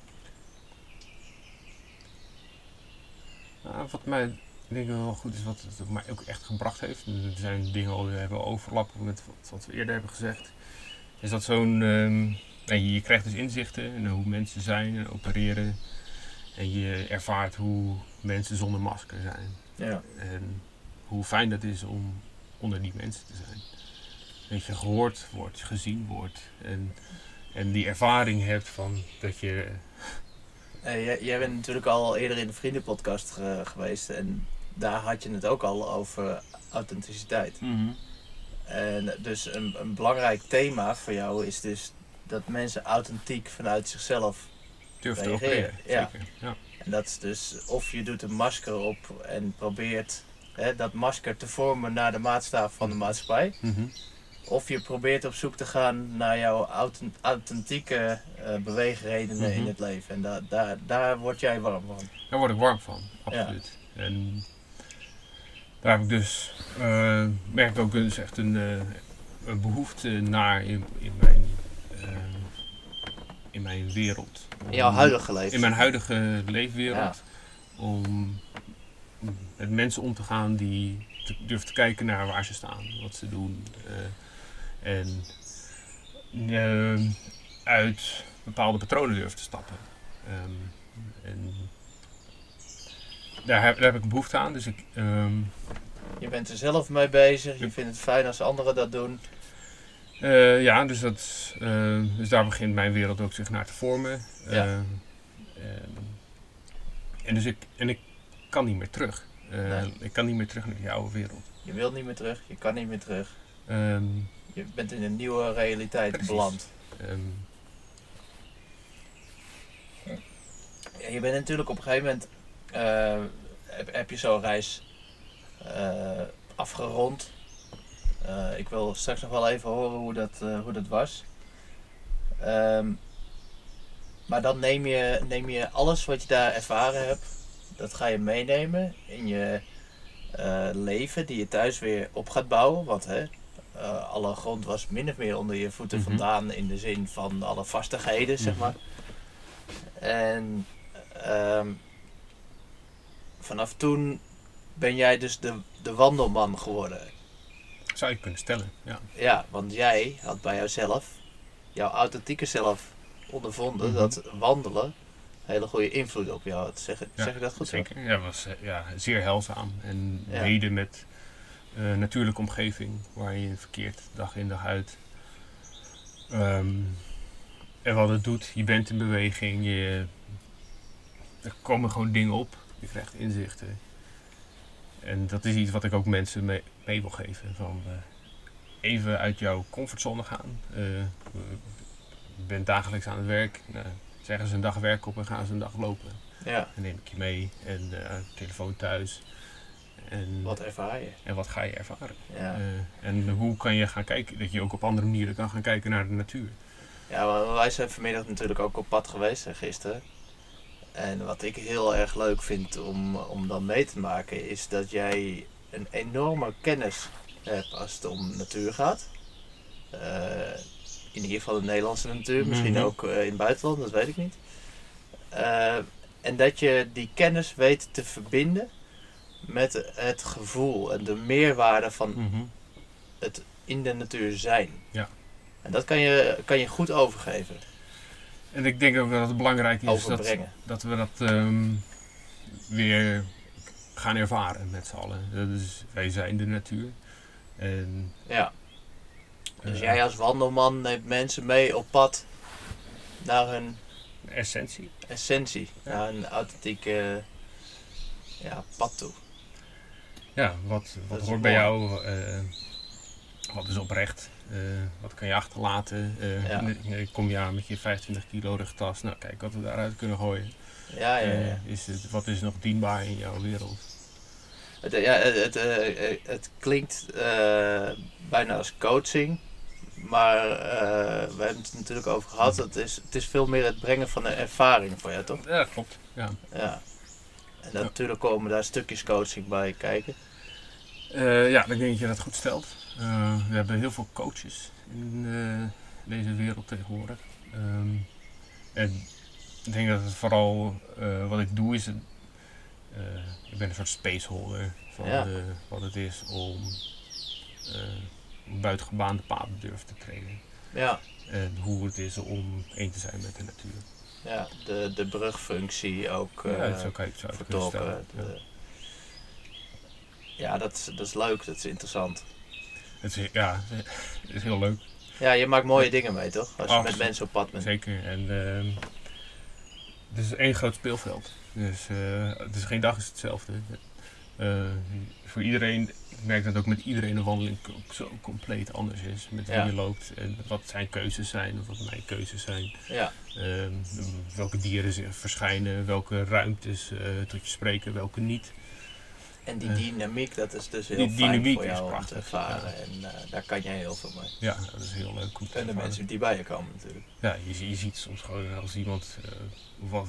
Speaker 3: Nou, wat mij ik denk wel goed is, wat het mij ook echt gebracht heeft. Er zijn dingen die hebben overlappen met wat, we eerder hebben gezegd. Is dat zo'n. ehm, je krijgt dus inzichten in hoe mensen zijn en opereren. En je ervaart hoe mensen zonder masker zijn.
Speaker 2: ja.
Speaker 3: En hoe fijn dat is om onder die mensen te zijn. Dat je gehoord wordt, gezien wordt. En, en die ervaring hebt van dat je.
Speaker 2: Eh, jij, jij bent natuurlijk al eerder in de vriendenpodcast eh, geweest en daar had je het ook al over authenticiteit. En dus een, een belangrijk thema voor jou is dus dat mensen authentiek vanuit zichzelf.
Speaker 3: Durft te
Speaker 2: Reageren,
Speaker 3: opereren.
Speaker 2: ja.
Speaker 3: Ja.
Speaker 2: En dat is dus of je doet een masker op en probeert hè, dat masker te vormen naar de maatstaf van de maatschappij.
Speaker 3: Mhm.
Speaker 2: Of je probeert op zoek te gaan naar jouw authent- authentieke eh, beweegredenen in
Speaker 3: Mhm.
Speaker 2: het leven. En da daar, daar word jij warm van.
Speaker 3: Daar word ik warm van, absoluut. En daar heb ik dus, eh, merk ik ook dus echt een, eh, een behoefte naar in, in, mijn, in mijn wereld.
Speaker 2: In jouw huidige leven.
Speaker 3: In mijn huidige leefwereld. Om met mensen om te gaan die te, durven te kijken naar waar ze staan, wat ze doen. eh, en eh, uit bepaalde patronen durven te stappen. Ehm, en daar heb, daar heb ik behoefte aan. Dus ik, ehm,
Speaker 2: Je bent er zelf mee bezig. Je vindt het fijn als anderen dat doen.
Speaker 3: Eh, ja, dus, dat, eh, dus daar begint mijn wereld ook zich naar te vormen.
Speaker 2: Ja.
Speaker 3: Ehm, en dus ik, en ik kan niet meer terug. Eh,
Speaker 2: Nee.
Speaker 3: Ik kan niet meer terug naar die oude wereld.
Speaker 2: Je wilt niet meer terug. Je kan niet meer terug.
Speaker 3: Ehm,
Speaker 2: Je bent in een nieuwe realiteit
Speaker 3: Precies.
Speaker 2: beland.
Speaker 3: ehm,
Speaker 2: Ja, je bent natuurlijk op een gegeven moment. eh, heb, heb je zo'n reis eh, afgerond. Eh, ik wil straks nog wel even horen hoe dat, eh, hoe dat was. Ehm, maar dan neem je, neem je alles wat je daar ervaren hebt, dat ga je meenemen in je eh, leven, die je thuis weer op gaat bouwen. Want hè, alle grond was min of meer onder je voeten
Speaker 3: Mhm.
Speaker 2: vandaan in de zin van alle vastigheden, zeg maar. En ehm, vanaf toen ben jij dus de, de wandelman geworden.
Speaker 3: Zou je kunnen stellen, ja.
Speaker 2: Ja, want jij had bij jouzelf, jouw authentieke zelf, ondervonden
Speaker 3: Mhm.
Speaker 2: dat wandelen een hele goede invloed op jou had. Zeg,
Speaker 3: Ja,
Speaker 2: zeg ik dat goed?
Speaker 3: Zeker, ja, was eh, ja, zeer heilzaam. En
Speaker 2: Ja.
Speaker 3: mede met eh natuurlijke omgeving waar je verkeert, dag in dag uit. Ehm, en wat het doet, je bent in beweging, je, er komen gewoon dingen op, je krijgt inzichten. En dat is iets wat ik ook mensen mee, mee wil geven. Van, eh, even uit jouw comfortzone gaan. Je bent dagelijks aan het werk. Nou, zeggen ze een dag werk op en gaan ze een dag lopen.
Speaker 2: Ja,
Speaker 3: Dan neem ik je mee en eh telefoon thuis. En
Speaker 2: Wat ervaar je?
Speaker 3: en wat ga je ervaren?
Speaker 2: Ja.
Speaker 3: En hoe kan je gaan kijken, dat je ook op andere manieren kan gaan kijken naar de natuur.
Speaker 2: Ja, wij zijn vanmiddag natuurlijk ook op pad geweest gisteren. En wat ik heel erg leuk vind om, om dan mee te maken, is dat jij een enorme kennis hebt als het om natuur gaat. Eh, in ieder geval de Nederlandse natuur, misschien
Speaker 3: Mhm.
Speaker 2: ook eh, in het buitenland, dat weet ik niet. Eh, en dat je die kennis weet te verbinden met het gevoel en de meerwaarde van
Speaker 3: Mhm.
Speaker 2: het in de natuur zijn.
Speaker 3: Ja.
Speaker 2: En dat kan je, kan je goed overgeven,
Speaker 3: En ik denk ook dat het belangrijk is dat,
Speaker 2: overbrengen.
Speaker 3: dat we dat ehm, weer gaan ervaren met z'n allen. Dat is, wij zijn de natuur. En,
Speaker 2: Ja. Dus
Speaker 3: eh,
Speaker 2: jij als wandelman neemt mensen mee op pad naar hun
Speaker 3: essentie.
Speaker 2: essentie,
Speaker 3: Ja.
Speaker 2: naar een authentieke ja, pad toe.
Speaker 3: Ja, wat, wat hoort bij jou? eh, wat is oprecht? Eh, wat kan je achterlaten? Eh,
Speaker 2: Ja.
Speaker 3: ne- Kom je aan met je 25 kilo rugtas? Nou, kijk wat we daaruit kunnen gooien.
Speaker 2: Ja, ja, ja.
Speaker 3: Eh, is het, wat is nog dienbaar in jouw wereld?
Speaker 2: Het, ja, het, het, eh, eh, het klinkt eh, bijna als coaching, maar eh, we hebben het natuurlijk over gehad. Het is, het is veel meer het brengen van een ervaring voor jou, toch?
Speaker 3: Ja, klopt. Ja.
Speaker 2: Ja. En natuurlijk komen daar stukjes coaching bij kijken.
Speaker 3: Eh, ja, ik denk dat je dat goed stelt. Eh, we hebben heel veel coaches in eh, deze wereld tegenwoordig. Ehm, en ik denk dat het vooral eh, wat ik doe is. een- ik ben een soort spaceholder van
Speaker 2: Ja.
Speaker 3: wat het is om buitengebaande paden durven te treden.
Speaker 2: Ja,
Speaker 3: En hoe het is om één te zijn met de natuur.
Speaker 2: ja de, de brugfunctie ook.
Speaker 3: ja, zo kan je het zo
Speaker 2: vertolken.
Speaker 3: Ja.
Speaker 2: Ja, dat is, dat is leuk, dat is interessant.
Speaker 3: Het is, ja, het is heel leuk.
Speaker 2: Ja, je maakt mooie dingen mee, toch? Als je met mensen op pad bent.
Speaker 3: Zeker. En ehm, het is één groot speelveld. Dus eh, het is geen dag is hetzelfde. Eh, voor iedereen, ik merk dat ook met iedereen een wandeling zo compleet anders is. Met wie
Speaker 2: Ja.
Speaker 3: je loopt en wat zijn keuzes zijn, of wat mijn keuzes zijn.
Speaker 2: Ja,
Speaker 3: Ehm, welke dieren zich verschijnen, welke ruimtes eh, tot je spreken, welke niet.
Speaker 2: En die dynamiek, dat is dus heel
Speaker 3: die
Speaker 2: fijn
Speaker 3: dynamiek
Speaker 2: voor
Speaker 3: is
Speaker 2: jou om te ervaren. En eh, daar kan jij heel veel mee.
Speaker 3: Ja, dat is heel leuk om te
Speaker 2: En de mensen die bij je komen natuurlijk.
Speaker 3: Ja, je, je ziet soms gewoon als iemand eh, wat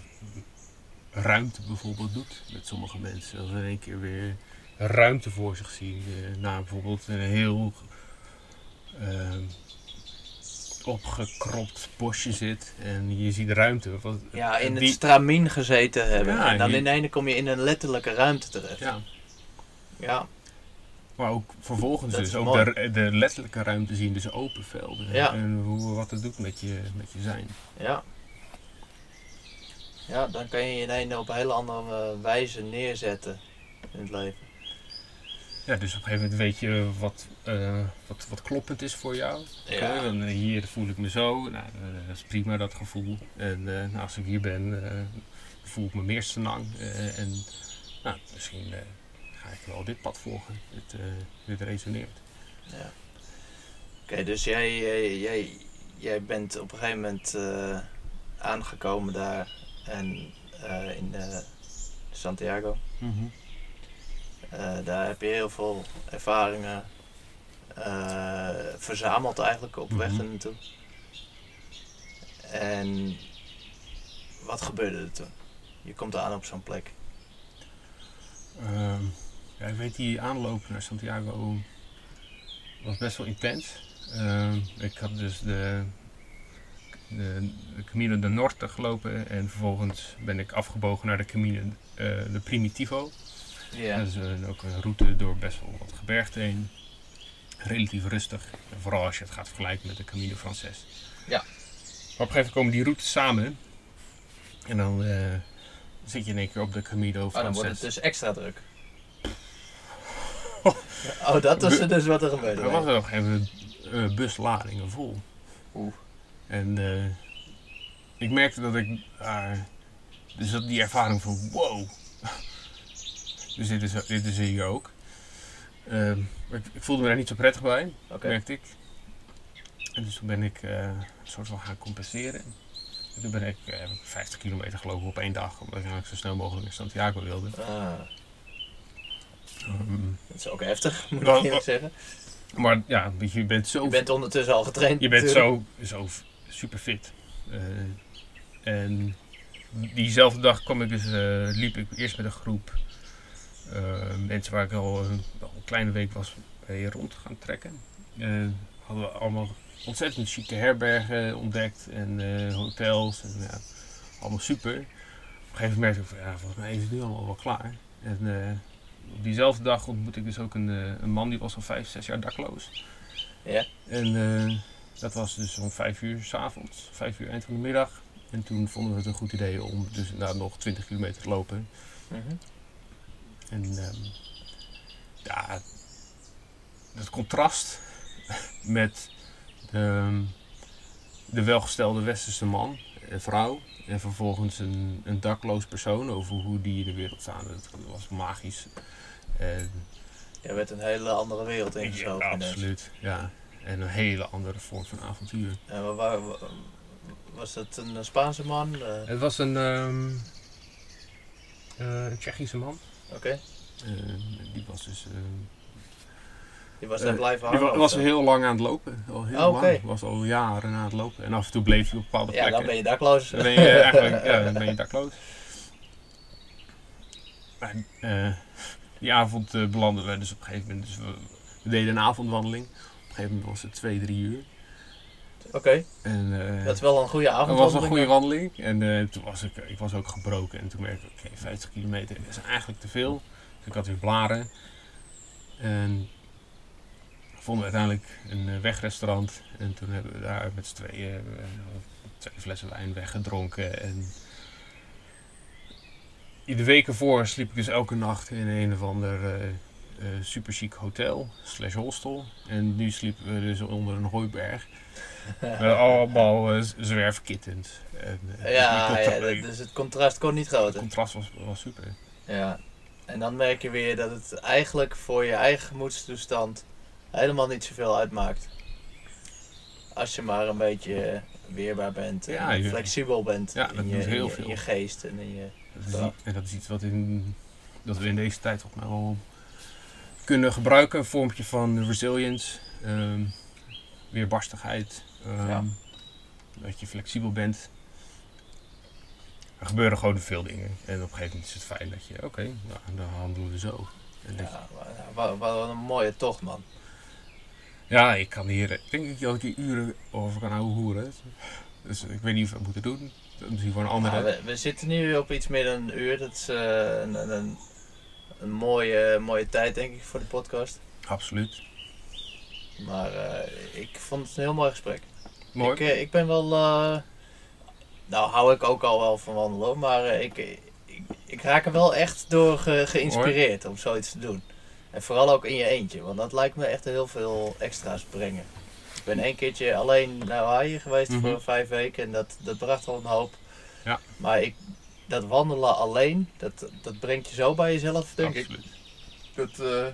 Speaker 3: ruimte bijvoorbeeld doet met sommige mensen. Als ze in één keer weer ruimte voor zich zien. eh, na bijvoorbeeld een heel opgekropt bosje zit en je ziet ruimte. Wat,
Speaker 2: Ja, in het stramien gezeten hebben.
Speaker 3: Ja,
Speaker 2: en dan
Speaker 3: die-
Speaker 2: in ene kom je in een letterlijke ruimte terecht.
Speaker 3: ja,
Speaker 2: Ja,
Speaker 3: maar ook vervolgens
Speaker 2: Dat
Speaker 3: dus ook de, de letterlijke ruimte zien, dus open velden.
Speaker 2: Ja.
Speaker 3: En hoe, wat het doet met je, met je zijn.
Speaker 2: ja. Ja, dan kan je je op een hele andere wijze neerzetten in het leven.
Speaker 3: Ja, dus op een gegeven moment weet je wat, eh, wat, wat kloppend is voor jou.
Speaker 2: Ja.
Speaker 3: dan, eh, hier voel ik me zo. Nou, eh, dat is prima dat gevoel. En eh, nou, als ik hier ben, eh, voel ik me meer senang. eh en nou, misschien eh, ga ik wel dit pad volgen. Dit, eh, dit resoneert.
Speaker 2: Ja. Oké, dus jij, jij, jij, jij bent op een gegeven moment eh, aangekomen daar en eh, in Santiago. Eh, daar heb je heel veel ervaringen verzameld eigenlijk op weg
Speaker 3: Mhm.
Speaker 2: er naartoe. En wat gebeurde er toen? Je komt aan op zo'n plek.
Speaker 3: Ehm, ja, ik weet die aanloop naar Santiago was best wel intens. Ehm, ik had dus de, de, de Camino de Norte gelopen en vervolgens ben ik afgebogen naar de Camino eh, de Primitivo.
Speaker 2: Ja.
Speaker 3: Dat is een- ook een route door best wel wat gebergte heen. Relatief rustig. Vooral als je het gaat vergelijken met de Camino Frances.
Speaker 2: Ja.
Speaker 3: Maar op een gegeven moment komen die routes samen. En dan eh, zit je in één keer op de Camino
Speaker 2: Oh, dan wordt
Speaker 3: Frances.
Speaker 2: het dus extra druk. Oh, dat was dus wat er gebeurde.
Speaker 3: Er was nog even uh, busladingen vol.
Speaker 2: Oeh.
Speaker 3: En eh, ik merkte dat ik daar. dus dat die ervaring van wow. dus dit is, dit is hier ook. Ehm, ik, ik voelde me daar niet zo prettig bij,
Speaker 2: Oké.
Speaker 3: merkte ik. En dus toen ben ik eh, een soort van gaan compenseren. En toen ben ik eh, heb ik 50 kilometer gelopen op één dag, omdat ik eigenlijk zo snel mogelijk naar Santiago wilde.
Speaker 2: Ah,
Speaker 3: Ehm,
Speaker 2: Dat is ook heftig, moet ik eerlijk zeggen.
Speaker 3: maar ja, je, bent zo
Speaker 2: Je bent ondertussen al getraind.
Speaker 3: Je bent zo, zo super fit. Eh, en diezelfde dag kwam ik dus, eh, liep ik eerst met een groep eh, mensen waar ik al, een- al een kleine week was mee rond gaan trekken. Eh, hadden we allemaal ontzettend chique herbergen ontdekt en eh, hotels. En, ja, allemaal super. Op een gegeven moment merkte ik van ja, volgens mij is het nu allemaal wel klaar. En eh, op diezelfde dag ontmoette ik dus ook een, eh, een man die was al vijf, zes jaar dakloos.
Speaker 2: Ja.
Speaker 3: En eh, dat was dus om vijf uur s'avonds, vijf uur eind van de middag. En toen vonden we het een goed idee om dus inderdaad nog 20 kilometer te lopen.
Speaker 2: Mhm.
Speaker 3: En ehm, ja, het contrast met de, de welgestelde westerse man en vrouw. En vervolgens een, een dakloos persoon over hoe die in de wereld staan. Dat was magisch. En,
Speaker 2: Je werd een hele andere wereld
Speaker 3: ja,
Speaker 2: ingezogen. ineens.
Speaker 3: absoluut. Ja. En een hele andere vorm van avontuur.
Speaker 2: En waar- was dat een Spaanse man? Eh,
Speaker 3: Het was een, ehm, eh, een Tsjechische man.
Speaker 2: Oké,
Speaker 3: Eh, die was dus ehm,
Speaker 2: die was
Speaker 3: Eh,
Speaker 2: daar blijven
Speaker 3: Die
Speaker 2: hangen. of
Speaker 3: was
Speaker 2: zo?
Speaker 3: heel lang aan het lopen. Al heel
Speaker 2: Oh, oké.
Speaker 3: lang. Was al jaren aan het lopen. En af en toe bleef hij op bepaalde
Speaker 2: Ja,
Speaker 3: plekken.
Speaker 2: dan ben je dakloos.
Speaker 3: Dan ben je eigenlijk ja, dan ben je dakloos. Maar, eh, die avond eh, belanden we dus op een gegeven moment. Dus we, we deden een avondwandeling. Op een gegeven moment was het twee, drie uur.
Speaker 2: Oké,
Speaker 3: En, eh,
Speaker 2: dat is wel een goede
Speaker 3: het
Speaker 2: avond.
Speaker 3: was een goede wandeling. En eh, toen was ik, ik was ook gebroken. En toen merkte ik, oké, 50 kilometer is eigenlijk te veel. Dus ik had weer blaren. En vonden we uiteindelijk een eh, wegrestaurant. En toen hebben we daar met z'n tweeën eh, twee flessen wijn weggedronken. En de weken voor sliep ik dus elke nacht in een of ander eh eh, super chic hotel slash hostel. En nu sliepen we dus onder een hooiberg. Met allemaal z- zwerfkittens. En, eh,
Speaker 2: Ja, dus het contrast kon niet
Speaker 3: het
Speaker 2: groter.
Speaker 3: contrast was, was super.
Speaker 2: Ja, en dan merk je weer dat het eigenlijk voor je eigen gemoedstoestand helemaal niet zoveel uitmaakt. Als je maar een beetje weerbaar bent en
Speaker 3: Ja, je-
Speaker 2: flexibel bent
Speaker 3: Ja,
Speaker 2: in,
Speaker 3: dat
Speaker 2: je,
Speaker 3: doet
Speaker 2: in
Speaker 3: heel
Speaker 2: je-
Speaker 3: veel.
Speaker 2: in je geest en in je...
Speaker 3: Dat is, en dat is iets wat in, dat we in deze tijd volgens mij wel kunnen gebruiken. Een vormpje van resilience, ehm, weerbarstigheid. ehm,
Speaker 2: Ja.
Speaker 3: Dat je flexibel bent. Er gebeuren gewoon veel dingen. En op een gegeven moment is het fijn dat je, oké, nou, dan handelen we zo. En dat je-
Speaker 2: Ja, wat, wat een mooie tocht man.
Speaker 3: Ja, ik kan hier, ik denk dat ik hier uren over kan houden hoeren. Dus ik weet niet of we het moeten doen. Misschien voor een andere.
Speaker 2: Ja, we, we zitten nu op iets meer dan een uur. Dat is eh, een, een, een, een mooie, mooie tijd denk ik voor de podcast.
Speaker 3: Absoluut.
Speaker 2: Maar eh, ik vond het een heel mooi gesprek.
Speaker 3: Mooi.
Speaker 2: Ik, eh, ik ben wel. nou, hou ik ook al wel van wandelen, maar ik, ik, ik raak er wel echt door ge- geïnspireerd om zoiets te doen. En vooral ook in je eentje, want dat lijkt me echt heel veel extra's brengen. Ik ben één keertje alleen naar Hawaii geweest
Speaker 3: Mhm.
Speaker 2: voor vijf weken en dat, dat bracht al een hoop.
Speaker 3: Ja.
Speaker 2: Maar ik, dat wandelen alleen, dat, dat brengt je zo bij jezelf, denk ik.
Speaker 3: Absoluut.
Speaker 2: Dat, eh,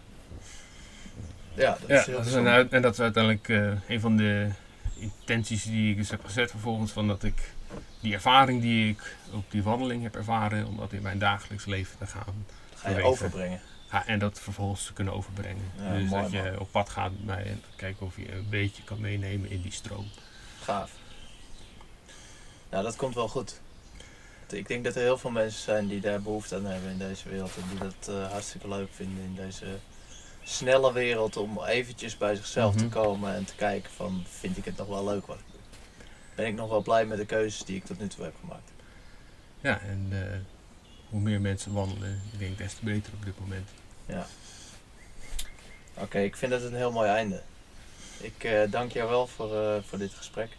Speaker 2: ja, dat
Speaker 3: Ja,
Speaker 2: is heel
Speaker 3: dat is
Speaker 2: bijzonder.
Speaker 3: een, uit- en dat is uiteindelijk eh, een van de intenties die ik dus heb gezet vervolgens. Van dat ik die ervaring die ik op die wandeling heb ervaren, om dat in mijn dagelijks leven te gaan.
Speaker 2: Ga je overbrengen.
Speaker 3: Ja, en dat vervolgens te kunnen overbrengen.
Speaker 2: Ja,
Speaker 3: dus
Speaker 2: mooi,
Speaker 3: dat je
Speaker 2: man.
Speaker 3: op pad gaat mij en kijken of je een beetje kan meenemen in die stroom.
Speaker 2: Gaaf. Nou, dat komt wel goed. Ik denk dat er heel veel mensen zijn die daar behoefte aan hebben in deze wereld. En die dat eh, hartstikke leuk vinden in deze snelle wereld. Om eventjes bij zichzelf
Speaker 3: Mhm.
Speaker 2: te komen en te kijken van, vind ik het nog wel leuk wat ik doe? Ben ik nog wel blij met de keuzes die ik tot nu toe heb gemaakt?
Speaker 3: Ja, en eh, hoe meer mensen wandelen, ik denk des te beter op dit moment.
Speaker 2: Oké, ik vind het een heel mooi einde. Ik eh, dank jou wel voor, eh, voor dit gesprek.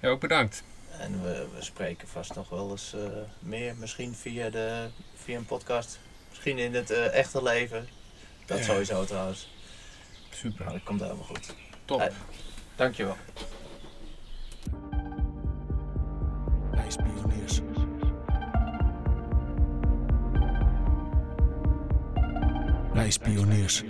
Speaker 3: Ja, ook bedankt.
Speaker 2: En we, we spreken vast nog wel eens eh, meer. Misschien via, de, via een podcast. Misschien in het eh, echte leven. Dat
Speaker 3: Ja.
Speaker 2: sowieso trouwens.
Speaker 3: Super.
Speaker 2: Maar dat komt helemaal goed.
Speaker 3: Top.
Speaker 2: Eh, Dankjewel.
Speaker 1: IJspioniers. IJspioniers.